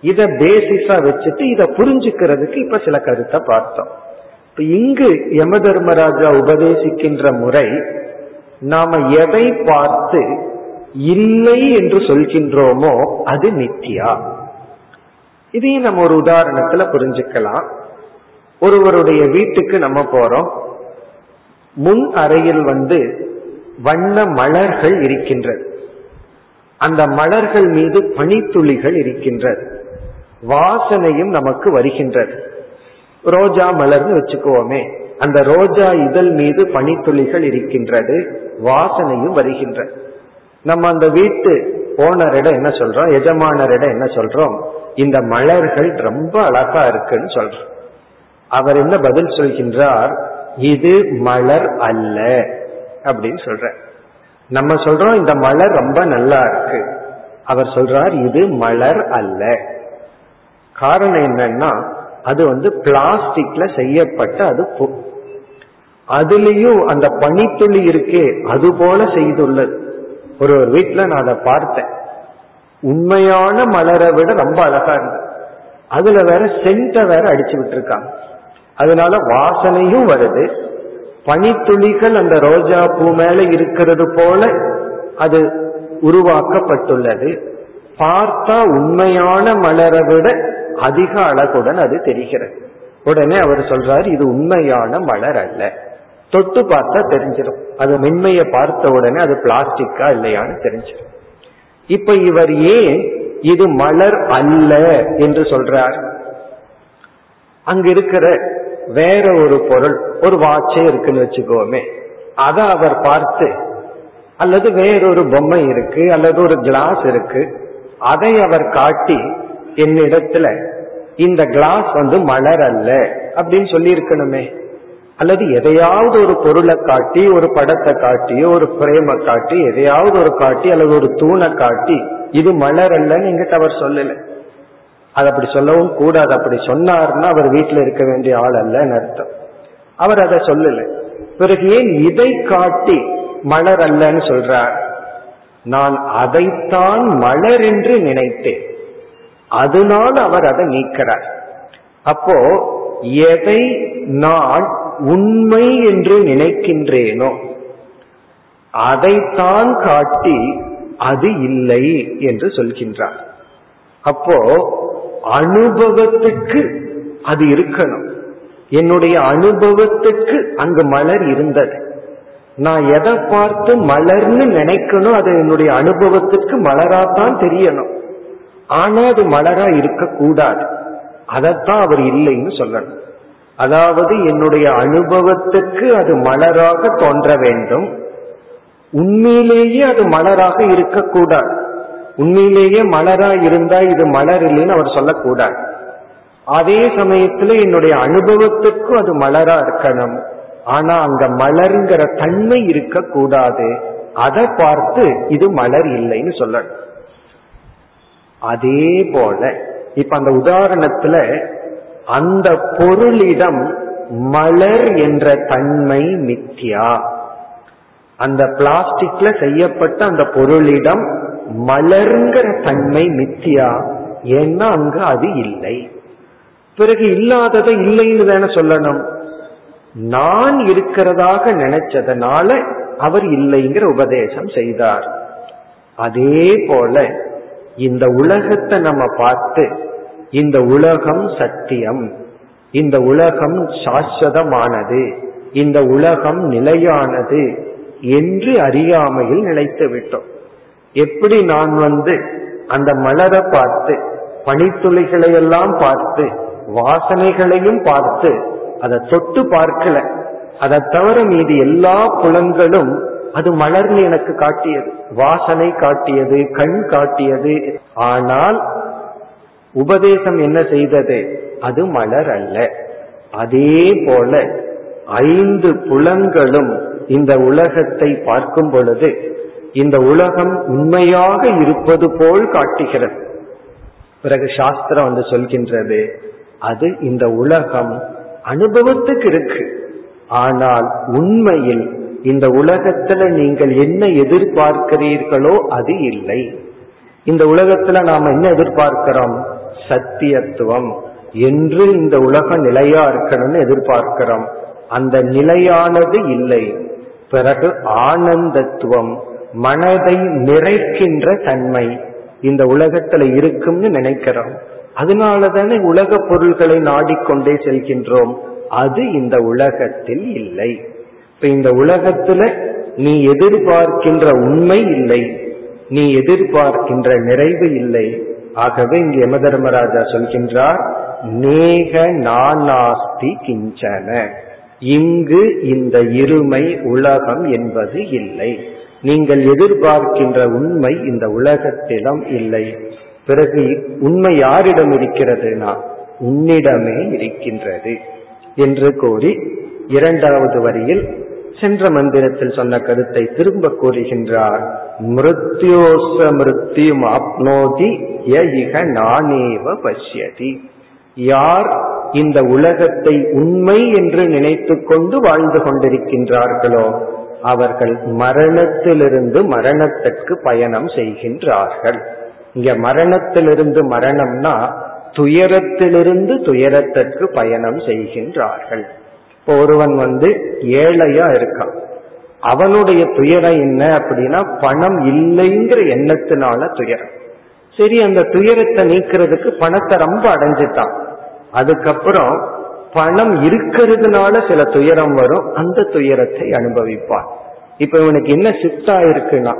இத பேசிஸா வச்சுட்டு இத புரிஞ்சுக்கிறதுக்கு இப்ப சில கருத்தை பார்த்தோம். இப்ப இங்கு யம தர்மராஜா உபதேசிக்கின்ற முறை நாம எதை பார்த்து இல்லை என்று சொல்கின்றோமோ அது நித்தியா இதையும் நம்ம ஒரு உதாரணத்துல புரிஞ்சுக்கலாம். ஒருவருடைய வீட்டுக்கு நம்ம போறோம். முன் அறையில் வந்து வண்ண மலர்கள் இருக்கின்றது. அந்த மலர்கள் மீது பனித்துளிகள் இருக்கின்றது. வாசனையும் நமக்கு வருகின்றது. ரோஜா மலர்னு வச்சுக்குவோமே. அந்த ரோஜா இதழ் மீது பனித்துளிகள் இருக்கின்றது. வாசனையும் வருகின்றது. நம்ம அந்த வீட்டு ஓனரிடம் என்ன சொல்றோம்? எஜமானரிடம் என்ன சொல்றோம்? இந்த மலர்கள் ரொம்ப அழகா இருக்குன்னு சொல்ற. அவர் என்ன பதில் சொல்கின்றார்? இது மலர் அல்ல அப்படின்னு சொல்ற. நம்ம சொல்றோம் இந்த மலர் ரொம்ப நல்லா இருக்கு. அவர் சொல்றார் இது மலர் அல்ல. காரணம் என்னன்னா அது வந்து பிளாஸ்டிக்ல செய்யப்பட்ட அது அதுலயும் அந்த பனித்துளி இருக்கே அது போல செய்துள்ளது. ஒரு வீட்டுல நான் அதை பார்த்தேன். உண்மையான மலரை விட ரொம்ப அழகா இருந்தது அதுல வேற சென்ட வேற அடிச்சு விட்டுருக்காங்க. அதனால வாசனையும் வருது. பனித்துளிகள் அந்த ரோஜா பூ மேல இருக்கிறது போல அது உருவாக்கப்பட்டுள்ளது. பார்த்தா உண்மையான மலரை விட அதிக அழகுடன் அது தெரிகிறது. உடனே அவர் சொல்றாரு இது உண்மையான மலர் அல்ல. தொட்டு பார்த்தா தெரிஞ்சிடும். அது மென்மையை பார்த்த உடனே அது பிளாஸ்டிக்கா இல்லையான்னு தெரிஞ்சிடும். இப்ப இவர் ஏன் இது மலர் அல்ல என்று சொல்றார்? அங்க இருக்கிற வேற ஒரு பொருள் ஒரு வாட்சே இருக்குன்னு வச்சுக்கோமே. அதை அவர் பார்த்து அல்லது வேறொரு பொம்மை இருக்கு அல்லது ஒரு கிளாஸ் இருக்கு அதை அவர் காட்டி என்னிடத்துல இந்த கிளாஸ் வந்து மலர் அல்ல அப்படின்னு சொல்லி இருக்கணுமே அல்லது எதையாவது ஒரு பொருளை காட்டி ஒரு படத்தை காட்டி ஒரு பிரேமை காட்டி எதையாவது ஒரு காட்டி அல்லது ஒரு தூணை காட்டி இது மலர் அல்லன்னு எங்கிட்ட அவர் சொல்லல. அது அப்படி சொல்லவும் கூடாது. அப்படி சொன்னார்னா அவர் வீட்டில் இருக்க வேண்டிய ஆள் அல்லன்னு அர்த்தம். அவர் அதை சொல்லல. பிறகு ஏன் இதை காட்டி மலர் அல்லன்னு சொல்றார்? நான் அதைத்தான் மலர் என்று நினைத்தேன். அதனால் அவர் அதை நீக்கிறார். அப்போ எதை நான் உண்மை என்று நினைக்கின்றேனோ அதைத்தான் காட்டி அது இல்லை என்று சொல்கின்றார். அப்போ அனுபவத்துக்கு அது இருக்கணும். என்னுடைய அனுபவத்துக்கு அங்கு மலர் இருந்தது. நான் எதை பார்த்து மலர்னு நினைக்கணும் அது என்னுடைய அனுபவத்துக்கு மலராத்தான் தெரியணும். ஆனா அது மலரா இருக்கக்கூடாது. அதைத்தான் அவர் இல்லைன்னு சொல்லணும். அதாவது என்னுடைய அனுபவத்துக்கு அது மலராக தோன்ற வேண்டும். உண்மையிலேயே அது மலராக இருக்கக்கூடாது. உண்மையிலேயே மலரா இருந்தா இது மலர் இல்லைன்னு அவர் சொல்லக்கூடாது. அதே சமயத்துல என்னுடைய அனுபவத்துக்கும் அது மலரா இருக்கணும். ஆனா அங்க மலருங்கிற தன்மை இருக்கக்கூடாது. அதை பார்த்து இது மலர் இல்லைன்னு சொல்லணும். அதே போல இப்ப அந்த உதாரணத்துல அந்த பொருளிடம் மலர் என்ற தன்மை மித்தியா. அந்த பிளாஸ்டிக்ல செய்யப்பட்ட அந்த பொருளிடம் மலருங்கிற தன்மை மித்தியா. ஏன்னா அங்கு அது இல்லை. பிறகு இல்லாததை இல்லைன்னு தானே சொல்லணும். நான் இருக்கிறதாக நினைச்சதுனால அவர் இல்லைங்கிற உபதேசம் செய்தார். அதே போல இந்த உலகத்தை நம்ம பார்த்து இந்த உலகம் சத்தியம் இந்த உலகம் சாஸ்வதமானது இந்த உலகம் நிலையானது என்று அறியாமையில் நிலைத்து விட்டோம். எப்படி நான் வந்து அந்த மலரை பார்த்து பனித்துளிகளை எல்லாம் பார்த்து வாசனைகளையும் பார்த்து அதை தொட்டு பார்க்கல. அதை தவிர மீது எல்லா புலங்களும் அது மலர்ந்து எனக்கு காட்டியது வாசனை காட்டியது கண் காட்டியது. ஆனால் உபதேசம் என்ன செய்தது? அது மலர் அல்ல. அதே போல ஐந்து புலங்களும் இந்த உலகத்தை பார்க்கும் பொழுது இந்த உலகம் உண்மையாக இருப்பது போல் காட்டுகிறது. பிறகு சாஸ்திரம் வந்து சொல்கின்றது அது இந்த உலகம் அனுபவத்துக்கு இருக்கு. ஆனால் உண்மையில் இந்த உலகத்துல நீங்கள் என்ன எதிர்பார்க்கிறீர்களோ அது இல்லை. இந்த உலகத்துல நாம என்ன எதிர்பார்க்கிறோம்? சத்தியத்துவம். என்று இந்த உலகம் நிலையா இருக்கணும்னு எதிர்பார்க்கிறோம். அந்த நிலையானது இல்லை. பிறகு ஆனந்தத்துவம் மனதை நிறைக்கின்ற தன்மை இந்த உலகத்துல இருக்கும்னு நினைக்கிறோம். அதனால தானே உலக பொருள்களை நாடிக்கொண்டே செல்கின்றோம். அது இந்த உலகத்தில் இல்லை. இப்ப இந்த உலகத்துல நீ எதிர்பார்க்கின்ற உண்மை இல்லை. நீ எதிர்பார்க்கின்ற நிறைவு இல்லை. ஆகவே இங்கு யம தர்மராஜா சொல்கின்றார் நேக நானாஸ்தி கிஞ்சன. இங்கு இந்த இருமை உலகம் என்பது இல்லை. நீங்கள் எதிர்பார்க்கின்ற உண்மை இந்த உலகத்திடம் இல்லை. பிறகு உண்மை யாரிடம் இருக்கிறதுனா உன்னிடமே இருக்கின்றது. என்று கூறி இரண்டாவது வரியில் சென்ற மந்திரத்தில் சொன்ன கருத்தை திரும்ப கூறுகின்றார். மிருத்யோச மிருத்யும் ஆப்னோதி யிக நானேவ பஷ்யதி. யார் இந்த உலகத்தை உண்மை என்று நினைத்து கொண்டு வாழ்ந்து கொண்டிருக்கின்றார்களோ அவர்கள் மரணத்திலிருந்து மரணத்திற்கு பயணம் செய்கின்றார்கள். இங்க மரணத்திலிருந்து மரணம்னா துயரத்திலிருந்து துயரத்திற்கு பயணம் செய்கின்றார்கள். இப்போ ஒருவன் வந்து ஏழையா இருக்கான். அவனுடைய துயரம் என்ன அப்படின்னா பணம் இல்லைங்கிற எண்ணத்தினால துயரம். சரி அந்த துயரத்தை நீக்கிறதுக்கு பணத்தை ரொம்ப அடைஞ்சிட்டான். அதுக்கப்புறம் பணம் இருக்கிறதுனால சில துயரம் வரும் அந்த துயரத்தை அனுபவிப்பான். இப்ப இவனுக்கு என்ன சித்தா இருக்குன்னா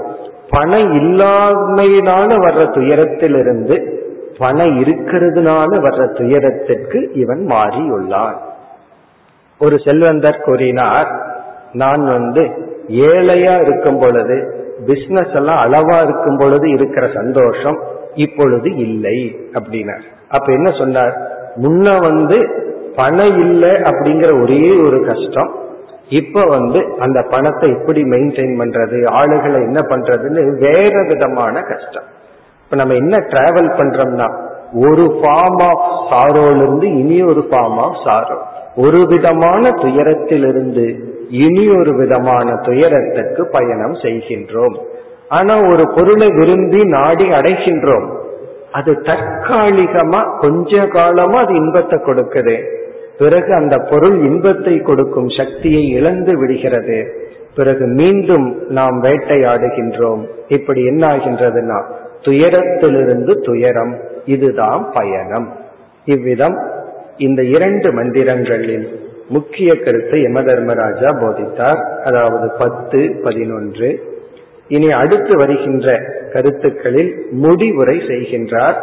பணம் இல்லாமையினால வர்ற துயரத்திலிருந்து பணம் இருக்கிறதுனால வர்ற துயரத்திற்கு இவன் மாறியுள்ளான். ஒரு செல்வந்தர் கூறினார் நான் வந்து ஏழையா இருக்கும் பொழுது பிசினஸ் எல்லாம் அளவா இருக்கும் பொழுது இருக்கிற சந்தோஷம் இப்பொழுது இல்லை அப்படின்னார். அப்ப என்ன சொன்னார்? முன்ன வந்து பணம் இல்லை அப்படிங்கிற ஒரே ஒரு கஷ்டம் இப்ப வந்து அந்த பணத்தை எப்படி மெயின்டைன் பண்றது ஆளுகளை என்ன பண்றதுன்னு வேற விதமான கஷ்டம். இப்ப நம்ம என்ன டிராவல் பண்றோம்னா ஒரு ஃபார்ம் ஆஃப் சாரோல இருந்து இனி ஒரு ஃபார்ம் ஆஃப் சாரோ. ஒரு விதமான துயரத்திலிருந்து இனி ஒரு விதமான துயரத்திற்கு பயணம் செய்கின்றோம். ஆனா ஒரு பொருளை விரும்பி நாடி அடைகின்றோம். அது தற்காலிகமா கொஞ்ச காலமா அது இன்பத்தை கொடுக்குது. பிறகு அந்த பொருள் இன்பத்தை கொடுக்கும் சக்தியை இழந்து விடுகிறது. பிறகு மீண்டும் நாம் வேட்டையாடுகின்றோம். இப்படி என்ன ஆகின்றதுன்னா துயரத்திலிருந்து துயரம். இதுதான் பயணம். இவ்விதம் இந்த இரண்டு மந்திரங்களில் முக்கிய கருத்தை யம தர்மராஜா போதித்தார். அதாவது பத்து பதினொன்று. இனி அடுத்து வருகின்ற கருத்துக்களில் முடிவுரை செய்கின்றார்.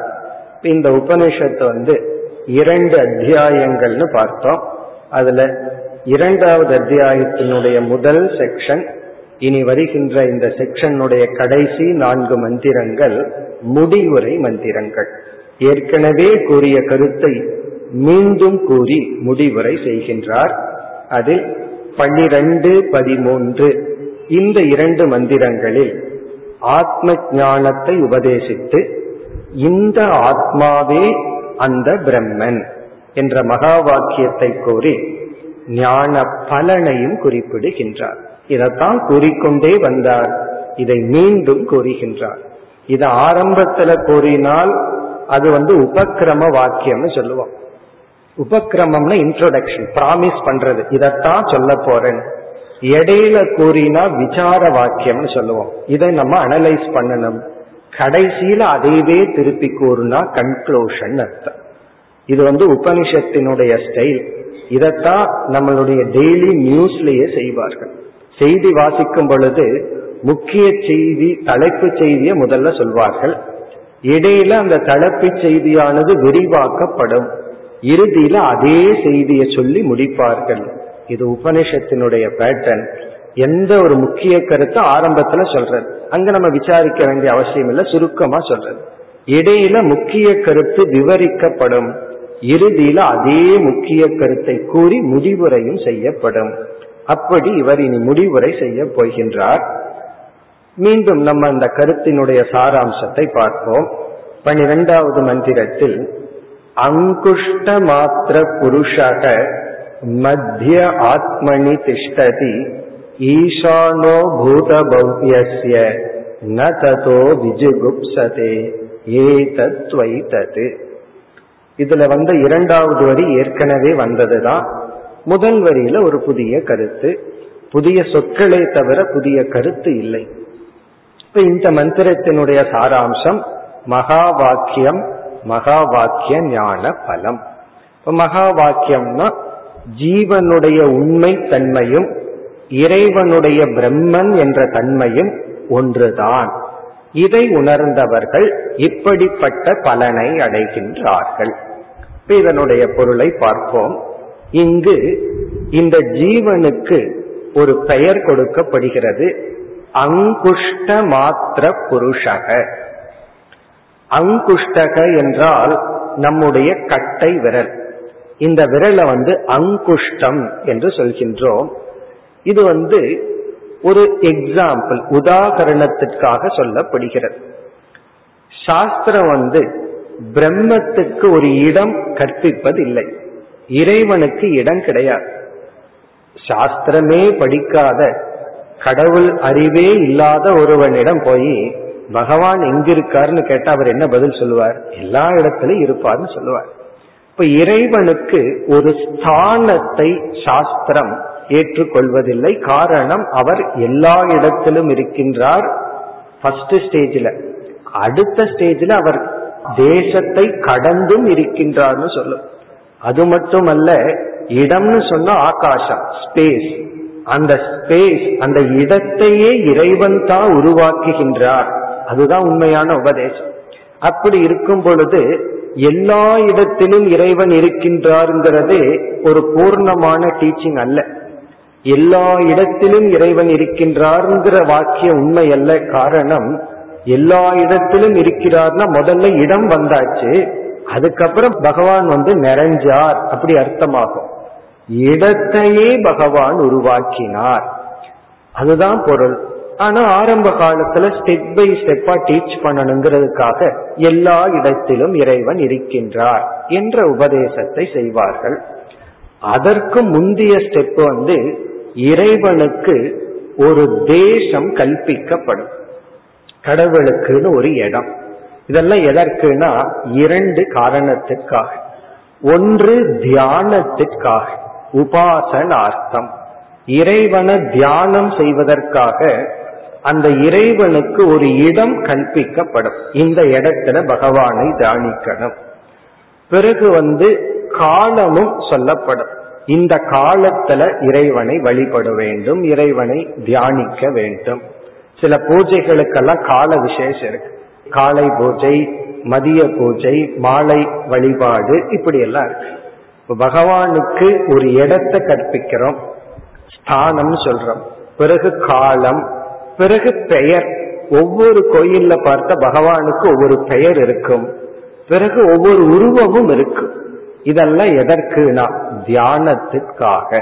இந்த உபனிஷத்து வந்து இரண்டு அத்தியாயங்கள்னு பார்த்தோம். அதுல இரண்டாவது அத்தியாயத்தினுடைய முதல் செக்ஷன் இனி வருகின்ற இந்த செக்ஷனுடைய கடைசி நான்கு மந்திரங்கள் முடிவுரை மந்திரங்கள். ஏற்கனவே கூறிய கருத்தை மீண்டும் கூறி முடிவுரை செய்கின்றார். அதில் பன்னிரண்டு பதிமூன்று இந்த இரண்டு மந்திரங்களில் ஆத்ம ஞானத்தை உபதேசித்து இந்த ஆத்மாவே அந்த பிரம்மன் என்ற மகா வாக்கியத்தை கூறி ஞான பலனையும் குறிப்பிடுகின்றார். இதைத்தான் கூறிக்கொண்டே வந்தார். இதை மீண்டும் கூறுகின்றார். இது ஆரம்பத்துல கூறினால் அது வந்து உபக்கிரம வாக்கியம்னு சொல்லுவோம். உபக்கிரமம்னா இன்ட்ரோடக்ஷன் ப்ராமிஸ் பண்றது. இதத்தான் சொல்ல போறேன். இடையில கூறினா விசார வாக்கியம்னு சொல்லுவோம். இதை நம்ம அனலைஸ் பண்ணணும். கடைசியில அதையவே திருப்பி கூறுனா கன்க்ளூஷன் அர்த்தம். இது வந்து உபனிஷத்தினுடைய ஸ்டைல் இதத்தான் நம்மளுடைய டெய்லி நியூஸ்லயே செய்வார்கள். செய்தி வாசிக்கும் பொழுது முக்கிய செய்தி தலைப்பு செய்தியை முதல்ல சொல்வார்கள். இடையில அந்த தலைப்பு செய்தியானது விரிவாக்கப்படும். இறுதியில அதே செய்தியை சொல்லி முடிப்பார்கள். இது உபனிஷத்தினுடைய பேட்டர்ன் எந்த ஒரு முக்கிய கருத்தை ஆரம்பத்துல சொல்றது. அங்க நம்ம விசாரிக்க வேண்டிய அவசியம் இல்லை சுருக்கமா சொல்றது. இடையில முக்கிய கருத்து விவரிக்கப்படும். இறுதியில அதே முக்கிய கருத்தை கூறி முடிவுரையும் செய்யப்படும். அப்படி இவர் இனி முடிவுரை செய்ய போகின்றார். மீண்டும் நம்ம அந்த கருத்தினுடைய சாராம்சத்தை பார்ப்போம். பனிரெண்டாவது மந்திரத்தில் அங்குஷ்ட மாத்திர புருஷக மத்திய ஆத்மனி திஷ்டதி ஈசானோ பௌத்தியசிய ந ததோ விஜுகுப்சதே ஏதத்வைதது. இதுல வந்த இரண்டாவது வரி ஏற்கனவே வந்ததுதான். முதல் வரியில ஒரு புதிய கருத்து. புதிய சொற்களே தவிர புதிய கருத்து இல்லை. இப்ப இந்த மந்திரத்தினுடைய சாராம்சம் மகா வாக்கியம் மகா வாக்கிய ஞான பலம் இப்ப மகா வாக்கியம்னா ஜீவனுடைய உண்மை தன்மையும் இறைவனுடைய பிரம்மன் என்ற தன்மையும் ஒன்றுதான். இதை உணர்ந்தவர்கள் இப்படிப்பட்ட பலனை அடைகின்றார்கள். இதனுடைய பொருளை பார்ப்போம். இங்கு இந்த ஜீவனுக்கு ஒரு பெயர் கொடுக்கப்படுகிறது. அங்குஷ்ட மாத்திர புருஷக. அங்குஷ்டக என்றால் நம்முடைய கட்டை விரல். இந்த விரலை வந்து அங்குஷ்டம் என்று சொல்கின்றோம். இது வந்து ஒரு எக்ஸாம்பிள் உதாகரணத்திற்காக சொல்லப்படுகிறது. சாஸ்திரம் வந்து பிரம்மத்துக்கு ஒரு இடம் கற்பிப்பது இல்லை இறைவனுக்கு இடம் கிடையாது. சாஸ்திரமே படிக்காத கடவுள் அறிவே இல்லாத ஒருவனிடம் போய் பகவான் எங்க இருக்காருன்னு கேட்டா அவர் என்ன பதில் சொல்லுவார்? எல்லா இடத்திலும் இருப்பார்னு சொல்லுவார். இப்ப இறைவனுக்கு ஒரு ஸ்தானத்தை சாஸ்திரம் ஏற்றுக்கொள்வதில்லை. காரணம் அவர் எல்லா இடத்திலும் இருக்கின்றார் ஃபர்ஸ்ட் ஸ்டேஜில் அடுத்த ஸ்டேஜில் அவர் தேசத்தை கடந்தும் இருக்கின்றார்னு சொல்லும். அது மட்டுமல்ல இடம்னு சொன்னா ஆகாசம் ஸ்பேஸ் அந்த ஸ்பேஸ் அந்த இடத்தையே இறைவன் தான் உருவாக்குகின்றார். அதுதான் உண்மையான உபதேசம். அப்படி இருக்கும் பொழுது எல்லா இடத்திலும் இறைவன் இருக்கின்றாருங்கிறது ஒரு பூர்ணமான டீச்சிங் அல்ல. எல்லா இடத்திலும் இறைவன் இருக்கின்றார்ங்கிற வாக்கியம் உண்மை அல்ல. காரணம் எல்லா இடத்திலும் இருக்கிறார்னா முதல்ல இடம் வந்தாச்சு அதுக்கப்புறம் பகவான் வந்து நிறைஞ்சார். அப்படி அர்த்தமாகும். இடத்தையே பகவான் உருவாக்கினார். அதுதான் பொருள். ஆனா ஆரம்ப காலத்துல ஸ்டெப் பை ஸ்டெப்பா டீச் பண்ணணுங்கிறதுக்காக எல்லா இடத்திலும் இறைவன் இருக்கின்றார் என்ற உபதேசத்தை செய்வார்கள். அதற்கு முந்தைய ஸ்டெப் வந்து இறைவனுக்கு ஒரு தேசம் கல்பிக்கப்படும். கடவுளுக்குன்னு ஒரு இடம். இதெல்லாம் எதற்குனா இரண்டு காரணத்திற்காக. ஒன்று தியானத்திற்காக. உபாசனார்த்தம். இறைவனை தியானம் செய்வதற்காக அந்த இறைவனுக்கு ஒரு இடம் கற்பிக்கப்படும். இந்த இடத்துல பகவானை தியானிக்கணும். பிறகு வந்து காலமும் சொல்லப்படும். இந்த காலத்துல இறைவனை வழிபட வேண்டும் இறைவனை தியானிக்க வேண்டும். சில பூஜைகளுக்கெல்லாம் கால விசேஷம் இருக்கு. காலை பூஜை மதிய பூஜை மாலை வழிபாடு இப்படி எல்லாம் இருக்கு பகவானுக்கு ஒரு இடத்தை கற்பிக்கிறோம். ஸ்தானம் சொல்றோம். பிறகு காலம் பிறகு பெயர். ஒவ்வொரு கோயில்ல பார்த்த பகவானுக்கு ஒவ்வொரு பெயர் இருக்கும். பிறகு ஒவ்வொரு உருவமும் இருக்கும். இதெல்லாம் எதற்குனா தியானத்திற்காக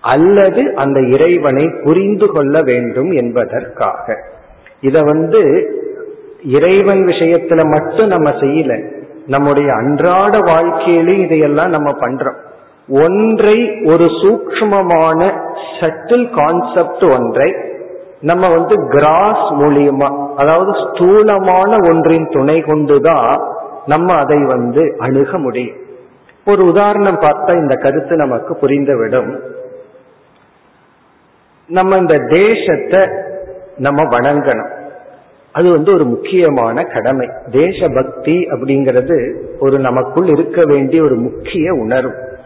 அல்லது அந்த இறைவனை புரிந்து கொள்ள வேண்டும் என்பதற்காக. இத வந்து இறைவன் விஷயத்துல மட்டும் நம்ம செய்யல. நம்முடைய அன்றாட வாழ்க்கையிலும் இதையெல்லாம் நம்ம பண்றோம். ஒன்றை ஒரு சூக்மமான சட்டில் கான்செப்ட் ஒன்றை நம்ம வந்து கிராஸ் மூலியமா அதாவது ஸ்தூலமான ஒன்றின் துணை கொண்டுதான் நம்ம அதை வந்து அணுக முடியும். ஒரு உதாரணம் பார்த்தா இந்த கருத்து நமக்கு புரிந்துவிடும். நம்ம இந்த தேசத்தை நம்ம வணங்கணும். அது வந்து ஒரு முக்கியமான கடமை. தேசபக்தி அப்படிங்கிறது ஒரு நமக்குள் இருக்க வேண்டிய ஒரு முக்கிய உணர்வு.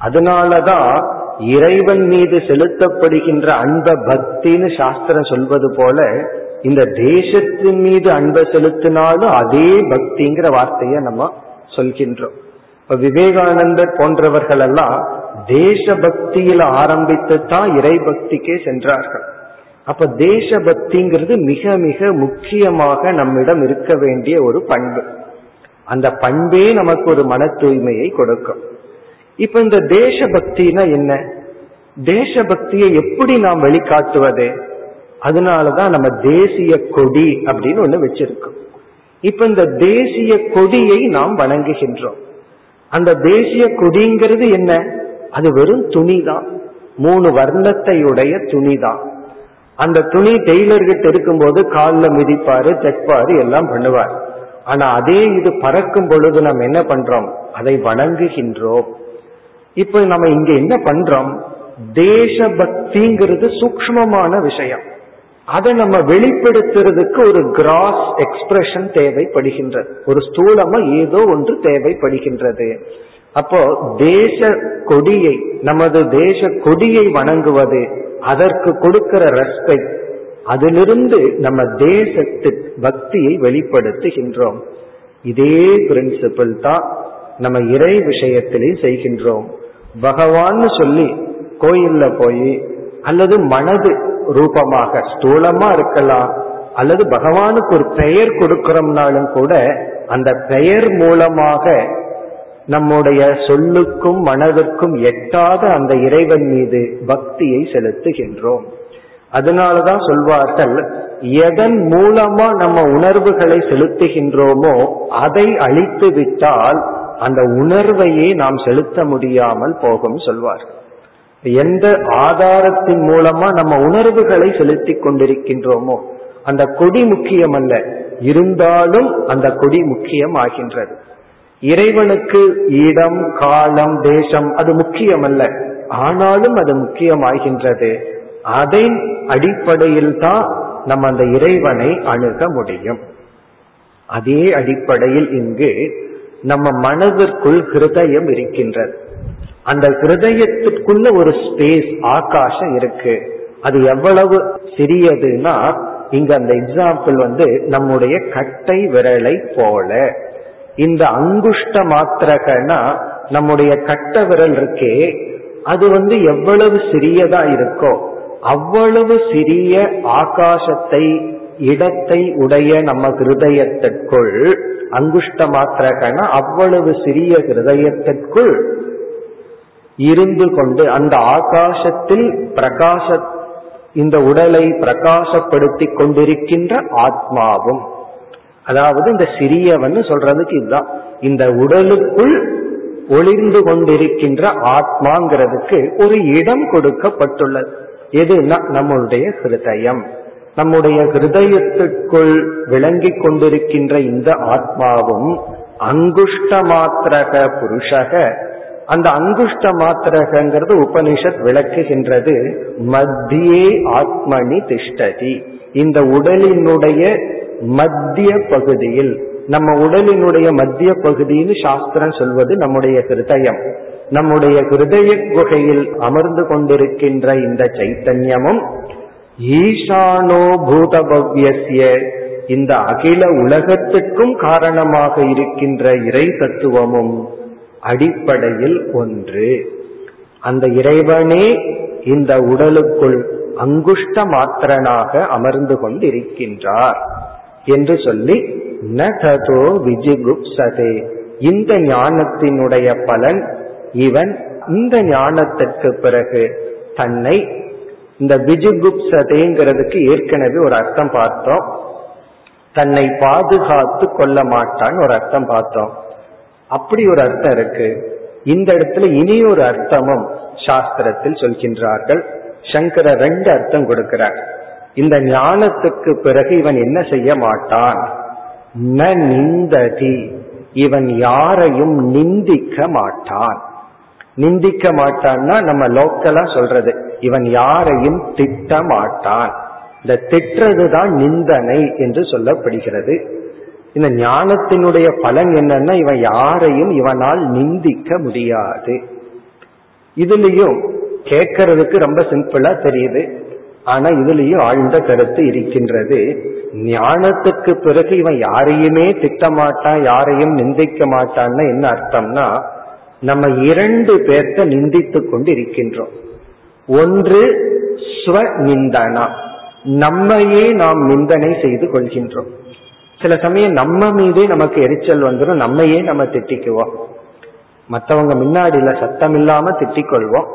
அதனாலதான் இறைவன் மீது செலுத்தப்படுகின்ற அன்ப பக்தின்னு சாஸ்திரம் சொல்வது போல இந்த தேசத்தின் மீது அன்பை செலுத்தினாலும் அதே பக்திங்கிற வார்த்தையை நம்ம சொல்கின்றோம். இப்ப விவேகானந்தர் போன்றவர்கள் எல்லாம் தேச பக்தியில ஆரம்பித்து தான் இறை பக்திக்கே சென்றார்கள். அப்ப தேச பக்திங்கிறது மிக மிக முக்கியமாக நம்மிடம் இருக்க வேண்டிய ஒரு பண்பு. அந்த பண்பே நமக்கு ஒரு மன தூய்மையை கொடுக்கும். இப்ப இந்த தேச பக்தினா என்ன? தேச பக்தியை எப்படி நாம் வெளிக்காட்டுவது? அதனாலதான் நம்ம தேசிய கொடி அப்படின்னு ஒண்ணு வச்சிருக்கோம். இப்ப இந்த தேசிய கொடியை நாம் வணங்குகின்றோம். அந்த தேசிய கொடிங்கிறது என்ன? அது வெறும் துணி தான் மூணு வர்ணத்தையுடைய துணி தான் அந்த துணி டெய்லர்கிட்ட இருக்கும்போது காலில் மிதிப்பாரு தைப்பாரு எல்லாம் பண்ணுவார். ஆனா அதே இது பறக்கும் பொழுது நம்ம என்ன பண்றோம்? அதை வணங்குகின்றோம். இப்ப நம்ம இங்க என்ன பண்றோம்? தேச பக்திங்கிறது சூக்மமான விஷயம். அதை நம்ம வெளிப்படுத்துறதுக்கு ஒரு கிராஸ் எக்ஸ்பிரஷன் தேவைப்படுகின்றது. ஒரு ஸ்தூலமா ஏதோ ஒன்று தேவைப்படுகின்றது. அப்போ தேச கொடியை நமது தேச கொடியை வணங்குவது அதற்கு கொடுக்கிற ரெஸ்பெக்ட் அதிலிருந்து நம்ம தேசத்து பக்தியை வெளிப்படுத்துகின்றோம். இதே பிரின்சிபிள் தான் நம்ம இறை விஷயத்திலையும் செய்கின்றோம். பகவான்னு சொல்லி கோயில்ல போய் அல்லது மனது ரூபமாக ஸ்தூலமா இருக்கலாம் அல்லது பகவானுக்கு ஒரு பெயர் கொடுக்கிறோம்னாலும் கூட அந்த பெயர் மூலமாக நம்முடைய சொல்லுக்கும் மனதிற்கும் எட்டாத அந்த இறைவன் மீது பக்தியை செலுத்துகின்றோம். அதனாலதான் சொல்வார்கள் எதன் மூலமா நம்ம உணர்வுகளை செலுத்துகின்றோமோ அதை அழித்து விட்டால் அந்த உணர்வையே நாம் செலுத்த முடியாமல் போகும் சொல்வார் எந்த ஆதாரத்தின் மூலமா நம்ம உணர்வுகளை செலுத்தி கொண்டிருக்கின்றோமோ அந்த கொடி முக்கியம் அல்ல. இருந்தாலும் அந்த கொடி முக்கியம் ஆகின்றது. இறைவனுக்கு இடம் காலம் தேசம் அது முக்கியம் அல்ல. ஆனாலும் அது முக்கியமாகின்றது அதை அடிப்படையில் தான் நம்ம அந்த இறைவனை அணுக முடியும். அதே அடிப்படையில் இங்கு நம்ம மனதிற்குள் ஹிருதயம் இருக்கின்றது. அந்த ஹிருதயத்திற்குள்ள ஒரு ஸ்பேஸ் ஆகாசம் இருக்கு. அது எவ்வளவு சிறியதுன்னா இங்க அந்த எக்ஸாம்பிள் வந்து நம்முடைய கட்டை விரலை போல. இந்த அங்குஷ்ட மாத்திரகனா நம்முடைய கட்ட விரல் இருக்கே அது வந்து எவ்வளவு சிறியதா இருக்கோ அவ்வளவு சிறிய ஆகாசத்தை இடத்தை உடைய நம்ம ஹிருதயத்திற்குள் அங்குஷ்ட மாத்திரகனா அவ்வளவு சிறிய ஹிருதயத்திற்குள் இருந்து கொண்டு அந்த ஆகாசத்தில் பிரகாச இந்த உடலை பிரகாசப்படுத்தி கொண்டிருக்கின்ற ஆத்மாவும். அதாவது இந்த சிறியவன் சொல்றதுக்கு இதுதான். இந்த உடலுக்குள் ஒளிர்ந்து கொண்டிருக்கின்ற ஆத்மாங்கிறதுக்கு ஒரு இடம் கொடுக்கப்பட்டுள்ளது. எதுனா நம்மளுடைய ஹிருதயம். நம்முடைய ஹிருதயத்துக்குள் விளங்கிக் கொண்டிருக்கின்ற இந்த ஆத்மாவும் அங்குஷ்ட மாத்திரக புருஷக. அந்த அங்குஷ்ட மாத்திரகங்கிறது உபனிஷத் விளக்குகின்றது. மத்தியே ஆத்மனி திஷ்டதி. இந்த உடலினுடைய மத்திய பகுதியில் நம்ம உடலினுடைய மத்திய பகுதின்னு சாஸ்திரம் சொல்வது நம்முடைய ஹிருதயம். நம்முடைய ஹிருதய குகையில் அமர்ந்து கொண்டிருக்கின்ற இந்த சைத்தன்யமும் ஈசானோ பூதபவ்யசிய இந்த அகில உலகத்துக்கும் காரணமாக இருக்கின்ற இறை தத்துவமும் அடிப்படையில் ஒன்று. அந்த இறைவனே இந்த உடலுக்குள் அங்குஷ்ட மாத்திரனாக அமர்ந்து கொண்டிருக்கின்றார் என்று சொல்லி நததோ விஜிகுப்சதே இந்த ஞானத்தினுடைய பலன் இவன் இந்த ஞானத்திற்கு பிறகு தன்னை இந்த விஜுகுப்சதேங்கிறதுக்கு ஏற்கனவே ஒரு அர்த்தம் பார்த்தோம். தன்னை பாதுகாத்து கொள்ள மாட்டான் ஒரு அர்த்தம் பார்த்தோம். அப்படி ஒரு அர்த்தம் இருக்கு. இந்த இடத்துல இனி ஒரு அர்த்தமும் சாஸ்திரத்தில் சொல்கின்றார்கள். சங்கர ரெண்டு அர்த்தம் கொடுக்கிறார். இந்த ஞானத்துக்கு பிறகு இவன் என்ன செய்ய மாட்டான்? ந நிந்ததி. இவன் யாரையும் நிந்திக்க மாட்டான். நிந்திக்க மாட்டான்னா நம்ம லோக்கலா சொல்றது. இவன் யாரையும் திட்டமாட்டான். இந்த திட்டுறது தான் நிந்தனை என்று சொல்லப்படுகிறது. இந்த ஞானத்தினுடைய பலன் என்னன்னா இவன் யாரையும் இவனால் நிந்திக்க முடியாது. இதுலயும் கேட்கறதுக்கு ரொம்ப சிம்பிளா தெரியுது. ஆனா இதுலயும் ஆழ்ந்த கருத்து இருக்கின்றது. ஞானத்துக்கு பிறகு இவன் யாரையுமே திட்டமாட்டான் யாரையும் நிந்திக்க மாட்டான்னு என்ன அர்த்தம்னா நம்ம இரண்டு பேர்த்த நிந்தித்து கொண்டு இருக்கின்றோம் ஒன்று ஸ்வ நிந்தனா நம்மையே நாம் நிந்தனை செய்து கொள்கின்றோம். சில சமயம் நம்ம மீதே நமக்கு எரிச்சல் வந்துடும் நம்மையே நம்ம திட்டிக்குவோம். மற்றவங்க முன்னாடியில சத்தம் இல்லாம திட்டிக்கொள்வோம்.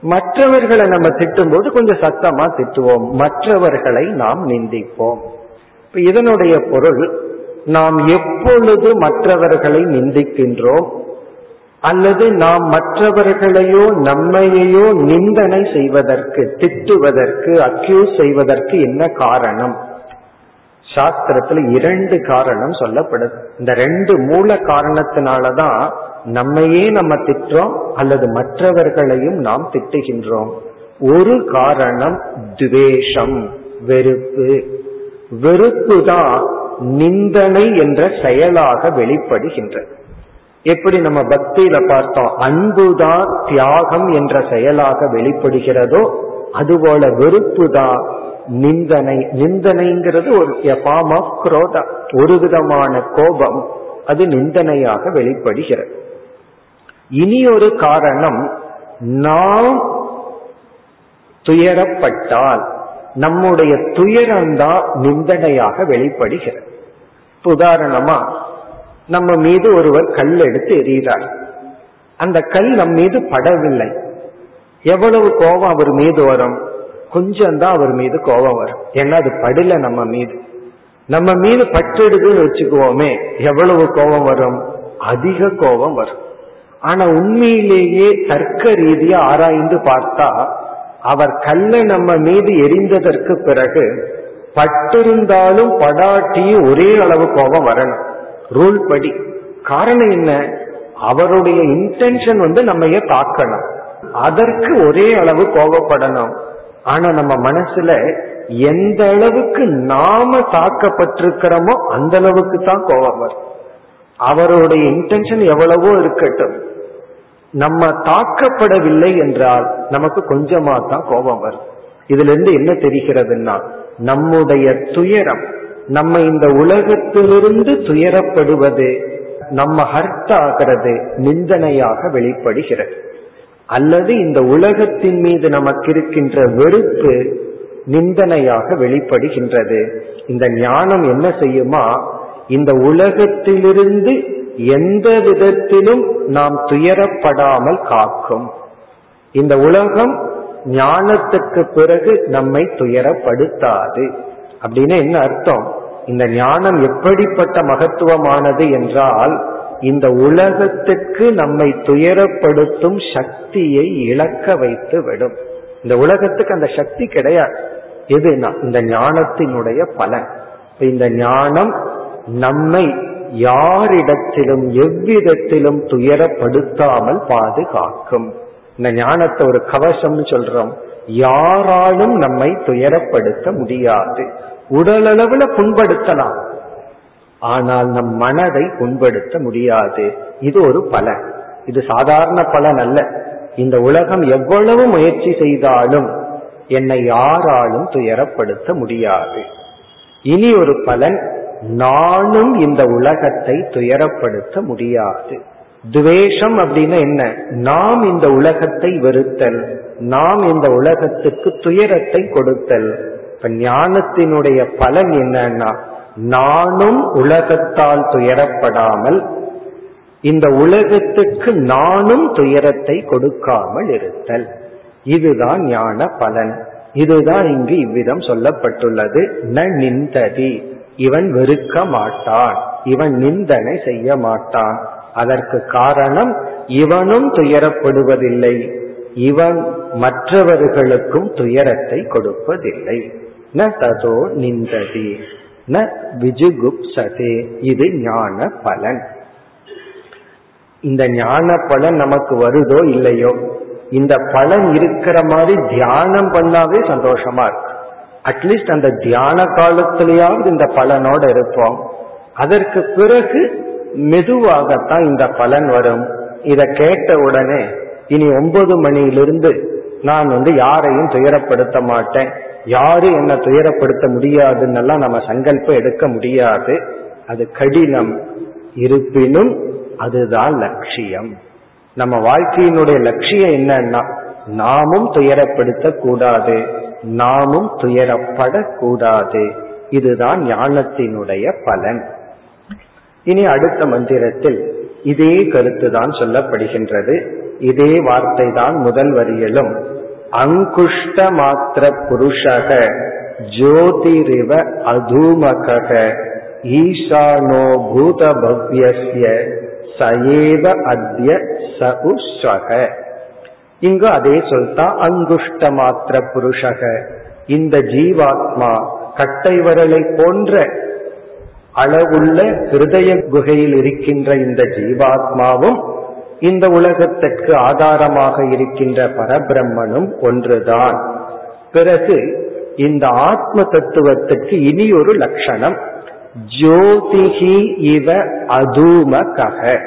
மற்றவர்களை நம்ம திட்டும் போது கொஞ்சம் சத்தமா திட்டுவோம். மற்றவர்களை நாம் நிந்திப்போம். இப்ப இதனுடைய பொருள் நாம் எப்பொழுது மற்றவர்களை நிந்திக்கின்றோம்? அல்லது நாம் மற்றவர்களையோ நம்மையோ நிந்தனை செய்வதற்கு திட்டுவதற்கு அக்யூஸ் செய்வதற்கு என்ன காரணம்? சாஸ்திரத்துல இரண்டு காரணம் சொல்லப்படுது. இந்த ரெண்டு மூல காரணத்தினாலதான் நம்மையே நம்ம திட்டுறோம் அல்லது மற்றவர்களையும் நாம் திட்டுகின்றோம். ஒரு காரணம் துவேஷம் வெறுப்பு. வெறுப்பு தான் நிந்தனை என்ற செயலாக வெளிப்படுகின்றது. எப்படி நம்ம பக்தியில பார்த்தோம்? அன்புதான் தியாகம் என்ற செயலாக வெளிப்படுகிறதோ அதுபோல வெறுப்பு தான் நிந்தனை. நிந்தனைங்கிறது ஒரு ஃபார்ம் ஆஃப் குரோதா ஒரு விதமான கோபம் அது நிந்தனையாக வெளிப்படுகிறது. இனி ஒரு காரணம் நாம் துயரப்பட்டால் நம்முடைய துயரம்தான் நிந்தனையாக வெளிப்படுகிறது. உதாரணமா நம்ம மீது ஒருவர் கல் எடுத்து எறிகிறார். அந்த கல் நம் மீது படவில்லை. எவ்வளவு கோபம் அவர் மீது வரும். கொஞ்சம் தான் அவர் மீது கோபம் வரும். ஏன்னா அது படல நம்ம மீது. நம்ம மீது பட்டெடுதுன்னு வச்சுக்குவோமே எவ்வளவு கோபம் வரும்? அதிக கோபம் வரும். ஆனா உண்மையிலேயே தர்க்க ரீதியா ஆராய்ந்து பார்த்தா அவர் கல்லை நம்ம மீது எரிந்ததற்கு பிறகு பட்டிருந்தாலும் படாட்டியும் ஒரே அளவு கோபம் வரணும். ரூல் படி. காரணம் என்ன? அவருடைய இன்டென்ஷன் வந்து நம்ம தாக்கணும். அதற்கு ஒரே அளவு கோபப்படணும். ஆனா நம்ம மனசுல எந்த அளவுக்கு நாம தாக்கப்பட்டிருக்கிறோமோ அந்த அளவுக்கு தான் கோபம் வரும். அவருடைய இன்டென்ஷன் எவ்வளவோ இருக்கட்டும். நம்ம தாக்கப்படவில்லை என்றால் நமக்கு கொஞ்சமா தான் கோபம் வரும். இதுல இருந்து என்ன தெரிகிறதுன்னா நம்முடைய துயரம் நம்ம இந்த உலகத்திலிருந்து துயரப்படுவது நம்ம ஹர்ட் ஆகிறது நிந்தனையாக வெளிப்படுகிறது. அல்லது இந்த உலகத்தின் மீது நமக்கு இருக்கின்ற வெறுப்பு நிந்தனையாக வெளிப்படுகின்றது. இந்த ஞானம் என்ன செய்யுமா? இந்த உலகத்திலிருந்து எந்த விதத்திலும் நாம் துயரப்படாமல் காக்கும். இந்த உலகம் ஞானத்துக்கு பிறகு நம்மை துயரப்படுத்தாது. அப்படின்னு என்ன அர்த்தம்? இந்த ஞானம் எப்படிப்பட்ட மகத்துவமானது என்றால் இந்த உலகத்துக்கு நம்மை துயரப்படுத்தும் சக்தியை இழக்க வைத்து விடும். இந்த உலகத்துக்கு அந்த சக்தி கிடையாது. எதுனா இந்த ஞானத்தினுடைய பலன். இந்த ஞானம் நம்மை யாரிடத்திலும் எவ்விதத்திலும் துயரப்படுத்தாமல் பாதுகாக்கும். இந்த ஞானத்தை ஒரு கவசம்னு சொல்றோம். யாராலும் நம்மை துயரப்படுத்த முடியாது. உடலளவுல புண்படுத்தலாம். ஆனால் நம் மனதை புண்படுத்த முடியாது. இது ஒரு பலன். இது சாதாரண பலன் அல்ல. இந்த உலகம் எவ்வளவு முயற்சி செய்தாலும் என்னை யாராலும் துயரப்படுத்த முடியாது. இனி ஒரு பலன் நானும் இந்த உலகத்தை துயரப்படுத்த முடியாது. துவேஷம் அப்படின்னா என்ன? நாம் இந்த உலகத்தை வெறுத்தல் நாம் இந்த உலகத்துக்கு துயரத்தை கொடுத்தல். இப்ப ஞானத்தினுடைய பலன் என்னன்னா நானும் உலகத்தால் துயரப்படாமல் இந்த உலகத்துக்கு நானும் துயரத்தை கொடுக்காமல் இருத்தல். இதுதான் ஞான பலன். இதுதான் இங்கு இவ்விதம் சொல்லப்பட்டுள்ளது. ந நிந்ததி. இவன் வெறுக்க மாட்டான். இவன் நிந்தனை செய்ய மாட்டான். அதற்கு காரணம் இவனும் துயரப்படுவதில்லை. இவன் மற்றவர்களுக்கும் துயரத்தை கொடுப்பதில்லை. ந ததோ நிந்ததி ந விஜுகுப்சதே இது ஞான பலன். இந்த ஞான பலன் நமக்கு வருதோ இல்லையோ இந்த பலன் இருக்கிற மாதிரி தியானம் பண்ணாவே சந்தோஷமா இருக்கு. அட்லீஸ்ட் அந்த தியான காலத்திலேயாவது இந்த பலனோட இருப்போம். அதற்கு பிறகு மெதுவாகத்தான் இந்த பலன் வரும். இத கேட்ட உடனே இனி ஒன்பது மணியிலிருந்து நான் வந்து யாரையும் துயரப்படுத்த மாட்டேன். யாரு என்ன துயரப்படுத்த முடியாதுன்னு நம்ம சங்கல்பம் எடுக்க முடியாது. அது கடினம். இருப்பினும் அதுதான் லட்சியம். நம்ம வாழ்க்கையினுடைய லட்சியம் என்னன்னா நாமும் துயரப்படுத்த கூடாது நாமும் துயரப்படக்கூடாது. இதுதான் ஞானத்தினுடைய பலன். இனி அடுத்த மந்திரத்தில் இதே கருத்து தான் சொல்லப்படுகின்றது. இதே வார்த்தை தான் முதல் வரியிலும். அங்குஷ்ட மாத்திர புருஷக ஜோதிரிவ அதூமக ஈசானோ பூத பவ்யஸ்ய சயேவ அத்ய சகுஸ்வக இங்கு அதே சொல்தான் அங்குஷ்ட மாத்திர புருஷக இந்த ஜீவாத்மா கட்டை வரலை போன்ற அளவுள்ள ஹிருதய குகையில் இருக்கின்ற இந்த ஜீவாத்மாவும் இந்த உலகத்திற்கு ஆதாரமாக இருக்கின்ற பரபிரம்மனும் ஒன்றுதான். பிறகு இந்த ஆத்ம தத்துவத்துக்கு இனி ஒரு லட்சணம். ஜோதிஹி இவ அதூம கக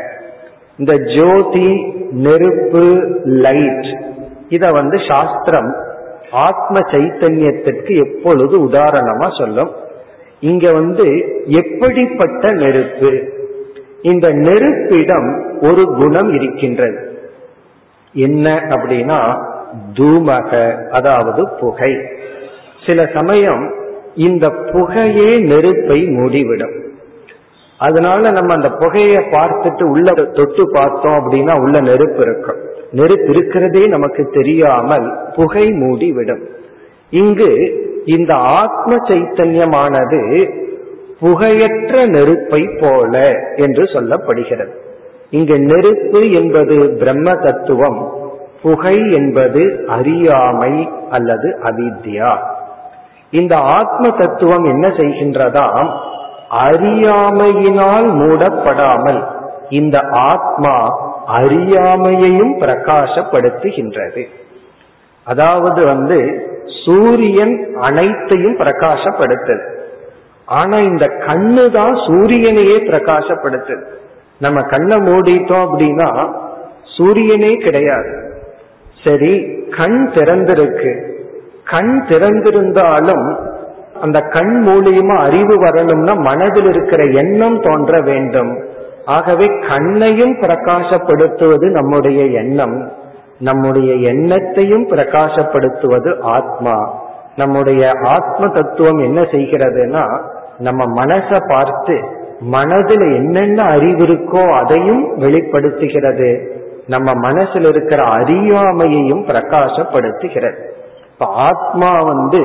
இந்த ஜோதி நெருப்பு லைட் இத வந்து சாஸ்திரம் ஆத்ம சைத்தன்யத்திற்கு எப்பொழுது உதாரணமா சொல்லும்? இங்க வந்து எப்படிப்பட்ட நெருப்பு? இந்த நெருப்பிடம் ஒரு குணம் இருக்கின்றது. என்ன அப்படின்னா தூமக அதாவது புகை. சில சமயம் இந்த புகையே நெருப்பை மூடிவிடும். அதனால நம்ம அந்த புகையை பார்த்துட்டு உள்ள தொட்டு பார்த்தோம் அப்படின்னா உள்ள நெருப்பு இருக்கும். நெருப்பு இருக்கிறதே நமக்கு தெரியாமல் புகை மூடி விடும் இங்கு இந்த ஆத்ம சைத்தன்யமானது புகையற்ற நெருப்பை போல என்று சொல்லப்படுகிறது. இங்கு நெருப்பு என்பது பிரம்ம தத்துவம் புகை என்பது அறியாமை அல்லது அவித்யா. இந்த ஆத்ம தத்துவம் என்ன செய்கின்றதாம்? அறியாமையினால் மூடப்படாமல் இந்த ஆத்மா அறியாமையையும் பிரகாசப்படுத்துகின்றது. அதாவது வந்து சூரியன் அனைத்தையும் பிரகாசப்படுத்தது. ஆனா இந்த கண்ணு தான் சூரியனையே பிரகாசப்படுத்துது நம்ம கண்ணை மூடிட்டோம் அப்படின்னா சூரியனே கிடையாது. சரி கண் திறந்திருக்கு. கண் திறந்திருந்தாலும் அந்த கண் மூலியமா அறிவு வரணும்னா மனதில் இருக்கிற எண்ணம் தோன்ற வேண்டும். ஆகவே கண்ணையும் பிரகாசப்படுத்துவது நம்முடைய எண்ணம். நம்முடைய எண்ணத்தையும் பிரகாசப்படுத்துவது ஆத்மா. நம்முடைய ஆத்ம தத்துவம் என்ன செய்கிறதுனா நம்ம மனசை பார்த்து மனதில் என்னென்ன அறிவு இருக்கோ அதையும் வெளிப்படுத்துகிறது. நம்ம மனசில் இருக்கிற அறியாமையையும் பிரகாசப்படுத்துகிறது. இப்ப ஆத்மா வந்து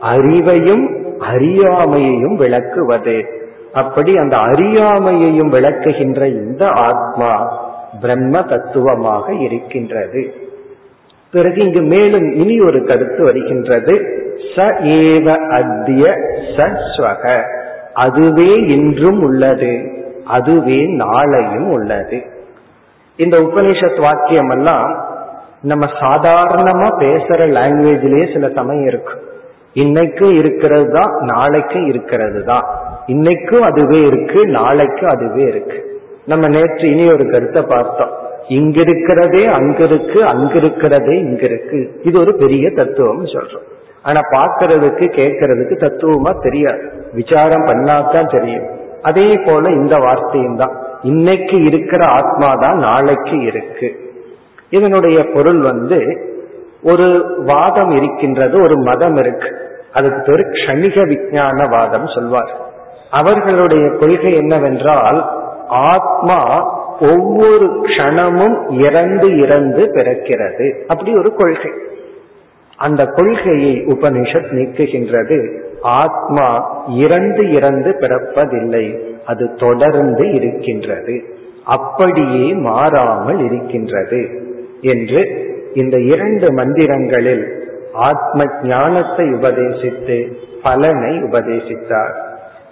அறிவையும் அறியாமையையும் விளக்குவது. அப்படி அந்த அறியாமையையும் விளக்குகின்ற இந்த ஆத்மா பிரம்ம தத்துவமாக இருக்கின்றது. பிறகு இங்கு மேலும் இனி ஒரு கருத்து வருகின்றது. ச ஏவ அத்திய சஸ்வக அதுவே இன்றும் உள்ளது அதுவே நாளையும் உள்ளது. இந்த உபனிஷத் வாக்கியம் எல்லாம் நம்ம சாதாரணமா பேசுற லாங்குவேஜ்லயே சில சமயம் இருக்கு. இன்னைக்கு இருக்கிறது தான் நாளைக்கும் இருக்கிறது தான் இன்னைக்கும் அதுவே இருக்கு நாளைக்கும் அதுவே இருக்கு. நம்ம நேற்று இனி ஒரு கருத்தை பார்த்தோம். இங்க இருக்கிறதே அங்க இருக்கு அங்க இருக்கிறதே இங்க இருக்கு இது ஒரு பெரிய தத்துவம் சொல்றோம். ஆனா பாக்குறதுக்கு கேட்கறதுக்கு தத்துவமா தெரியாது விசாரம் பண்ணாதான் தெரியும். அதே போல இந்த வார்த்தையும் தான். இன்னைக்கு இருக்கிற ஆத்மா தான் நாளைக்கு இருக்கு. இதனுடைய பொருள் வந்து ஒரு வாதம் இருக்கின்றது ஒரு மதம் இருக்கு. அதுக்கு பேரு க்ஷணிக விஞ்ஞான வாதம் சொல்வார். அவர்களுடைய கொள்கை என்னவென்றால் ஆத்மா ஒவ்வொரு க்ஷணமும் இறந்து இறந்து பிறக்கிறது. அப்படி ஒரு கொள்கை. அந்த கொள்கையை உபனிஷத் நீக்குகின்றது. ஆத்மா இறந்து இறந்து பிறப்பதில்லை அது தொடர்ந்து இருக்கின்றது. அப்படியே மாறாமல் இருக்கின்றது என்று இந்த இரண்டு மந்திரங்களில் ஆத்ம ஞானத்தை உபதேசித்து பலனை உபதேசித்தார்.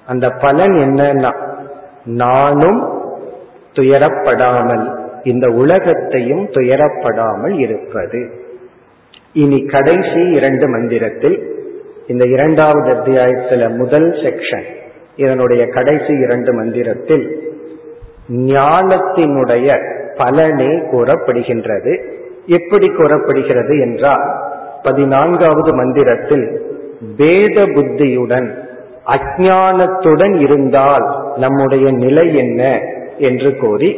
அந்த பலன் என்னன்னா நானும் துயரப்படாமல் இந்த உலகத்தையும் துயரப்படாமல் இருப்பது. இனி கடைசி இரண்டு மந்திரத்தில் இந்த இரண்டாவது அத்தியாயத்துல முதல் செக்ஷன் இதனுடைய கடைசி இரண்டு மந்திரத்தில் ஞானத்தினுடைய பலனே கூறப்படுகின்றது. எப்படி கூறப்படுகிறது என்றால் பதினான்காவது மந்திரத்தில் வேத புத்தியுடன் அஜானத்துடன் இருந்தால் நம்முடைய நிலை என்ன என்று கூறி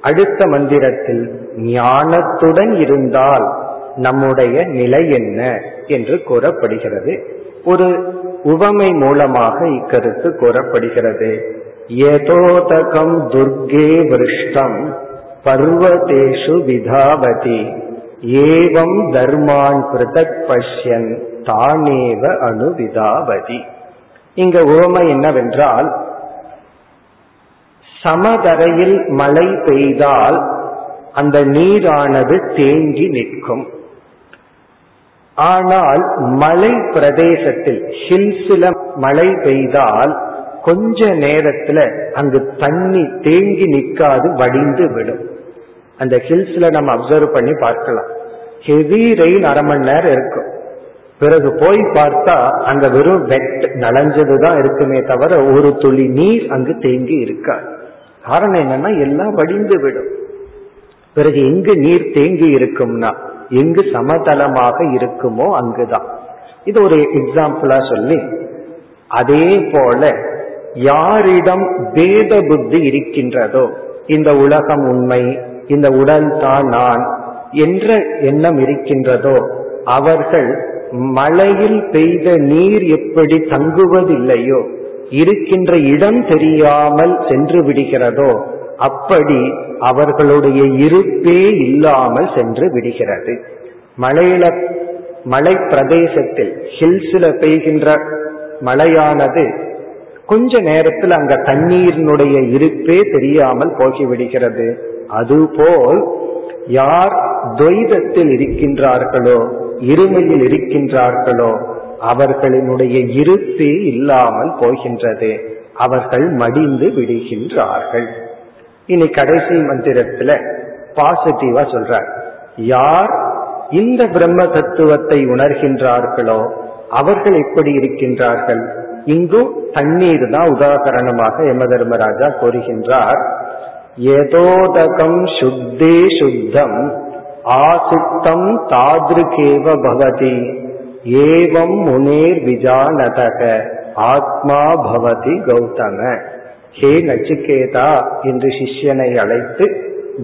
அடுத்த மந்திரத்தில் ஞானத்துடன் இருந்தால் நம்முடைய நிலை என்ன என்று கூறப்படுகிறது. ஒரு உவமை மூலமாக இக்கருத்து கூறப்படுகிறது. ஏதோதகம் துர்கே விருஷ்டம் பர்வதேஷு விதாவதி ஏவம் தர்மான் பிருதக் பஷ்யன் தானேவ அணுவிதாவதி இங்க உவமை என்னவென்றால் சமதரையில் மழை பெய்தால் அந்த நீரானது தேங்கி நிற்கும். ஆனால் மலை பிரதேசத்தில் ஹில்ஸ்ல மழை பெய்தால் கொஞ்ச நேரத்துல அங்கு தண்ணி தேங்கி நிற்காது வடிந்து விடும். அந்த ஹில்ஸ்ல நம்ம அப்சர்வ் பண்ணி பார்க்கலாம். ஹெவி ரெயின் அரை மணி நேரம் இருக்கும். பிறகு போய் பார்த்தா அங்க வெறும் வெட் நனைஞ்சதுதான் இருக்குமே தவிர ஒரு துளி நீர் அங்கு தேங்கி இருக்காது. காரணம் என்னன்னா எல்லாம் வடிந்து விடும். பிறகு எங்கு நீர் தேங்கி இருக்கும்னா எங்கு சமதளமாக இருக்குமோ அங்குதான். இது ஒரு எக்ஸாம்பிளா சொல்லி அதே போல யாரிடம் பேத புத்தி இருக்கின்றதோ இந்த உலகம் உண்மை இந்த உடல் தான் நான் என்ற எண்ணம் இருக்கின்றதோ அவர்கள் மழையில் பெய்த நீர் எப்படி தங்குவதில்லையோ இருக்கின்ற இடம் தெரியாமல் சென்று விடுகிறதோ அப்படி அவர்களுடைய இருப்பே இல்லாமல் சென்று விடுகிறது. மலையில மலை பிரதேசத்தில் ஹில்ஸ்ல பெய்கின்ற மழையானது கொஞ்ச நேரத்தில் அங்க தண்ணீரினுடைய இருப்பே தெரியாமல் போகிவிடுகிறது. அதுபோல் யார் துவைதத்தில் இருக்கின்றார்களோ இருமையில் இருக்கின்றார்களோ அவர்களினுடைய இருப்பே இல்லாமல் போகின்றது. அவர்கள் மடிந்து விடுகின்றார்கள். இனி கடைசி மந்திரத்துல பாசிட்டிவா சொல்றார். யார் இந்த பிரம்ம தத்துவத்தை உணர்கின்றார்களோ அவர்கள் எப்படி இருக்கின்றார்கள். இங்கும் தண்ணீர் தான் உதாகரணமாக யம தர்மராஜா கூறுகின்றார். ஏதோதகம் சுத்தே சுத்தம் ஆசித்தம் தாதிருகேவ பவதி ஏவம் முனேர் விஜானதக ஆத்மா பவதி கௌதம. ஹே நச்சிகேதா என்று சிஷ்யனை அழைத்து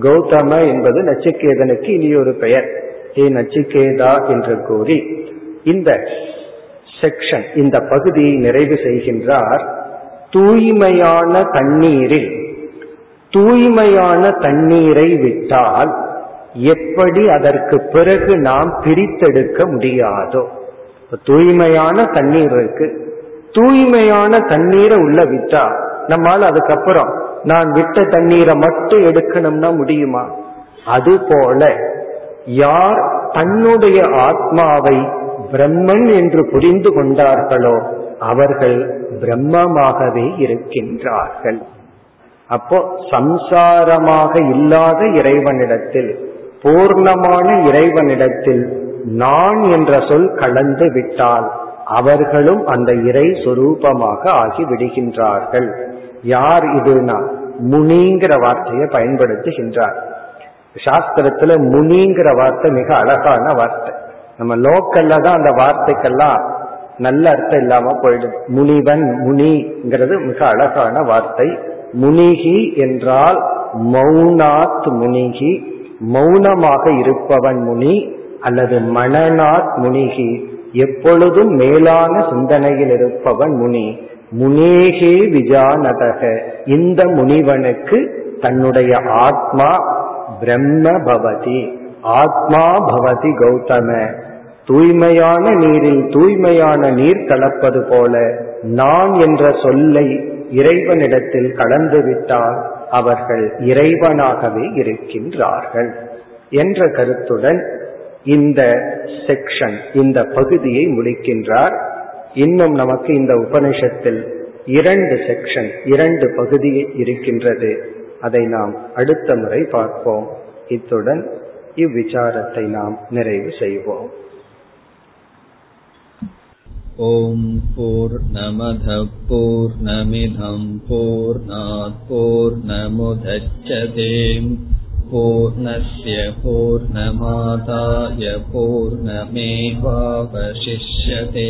கௌதம என்பது நச்சிகேதனுக்கு இனி ஒரு பெயர். ஹே நச்சிகேதா என்று கூறி இந்த செக்ஷன் இந்த பகுதியை நிறைவு செய்கின்றார். தூய்மையான தண்ணீரில் தூய்மையான தண்ணீரை விட்டால் எப்படி அதற்கு பிறகு நாம் பிரித்தெடுக்க முடியாதோ? தூய்மையான தண்ணீர் இருக்கு. தூய்மையான தண்ணீரை உள்ள விட்டா நம்மால் அதுக்கப்புறம் நான் விட்ட தண்ணீரை மட்டும் எடுக்கணும்னா முடியுமா? அது போல யார் தன்னுடைய ஆத்மாவை பிரம்மன் என்று புரிந்து கொண்டார்களோ அவர்கள் பிரம்மமாகவே இருக்கின்றார்கள். அப்போ சம்சாரமாக இல்லாத இறைவனிடத்தில் பூர்ணமான இறைவனிடத்தில் நான் என்ற சொல் கலந்து விட்டால் அவர்களும் அந்த இறை சொரூபமாக ஆகி விடுகின்றார்கள் யார் இதுனா முனிங்கிற வார்த்தையை பயன்படுத்துகின்றார். சாஸ்திரத்துல முனிங்கிற வார்த்தை மிக அழகான வார்த்தை. நம்ம லோக்கல்ல தான் அந்த வார்த்தைக்கெல்லாம் நல்ல அர்த்தம் இல்லாம போயிடுது. முனிவன் முனிங்கிறது மிக அழகான வார்த்தை. முனிகி என்றால் மௌனாத் முனிகி. மௌனமாக இருப்பவன் முனி அல்லது மனநாத் முனிகி. எப்பொழுதும் மேலான சிந்தனையில் இருப்பவன் முனி. முனேகே விஜானதக. இந்த முனிவனுக்கு தன்னுடைய ஆத்மா பிரம்ம பவதி. ஆத்மா பவதி கௌதம. தூய்மையான நீரில் தூய்மையான நீர் கலப்பது போல நான் என்ற சொல்லை இறைவனிடத்தில் கலந்துவிட்டால் அவர்கள் இறைவனாகவே இருக்கின்றார்கள் என்ற கருத்துடன் இந்த செக்ஷன் இந்த பகுதியை முடிக்கின்றார். இன்னும் நமக்கு இந்த உபனிஷத்தில் இரண்டு செக்ஷன் இரண்டு பகுதி இருக்கின்றது அதை நாம் அடுத்த முறை பார்ப்போம் இத்துடன் இவ்விசாரத்தை நாம் நிறைவு செய்வோம் ॐ पूर्णमधपूर्णमिधं पूर्णात्पूर्णमुदच्छते पूर्णस्य पूर्णमादाय पूर्णमेवावशिष्यते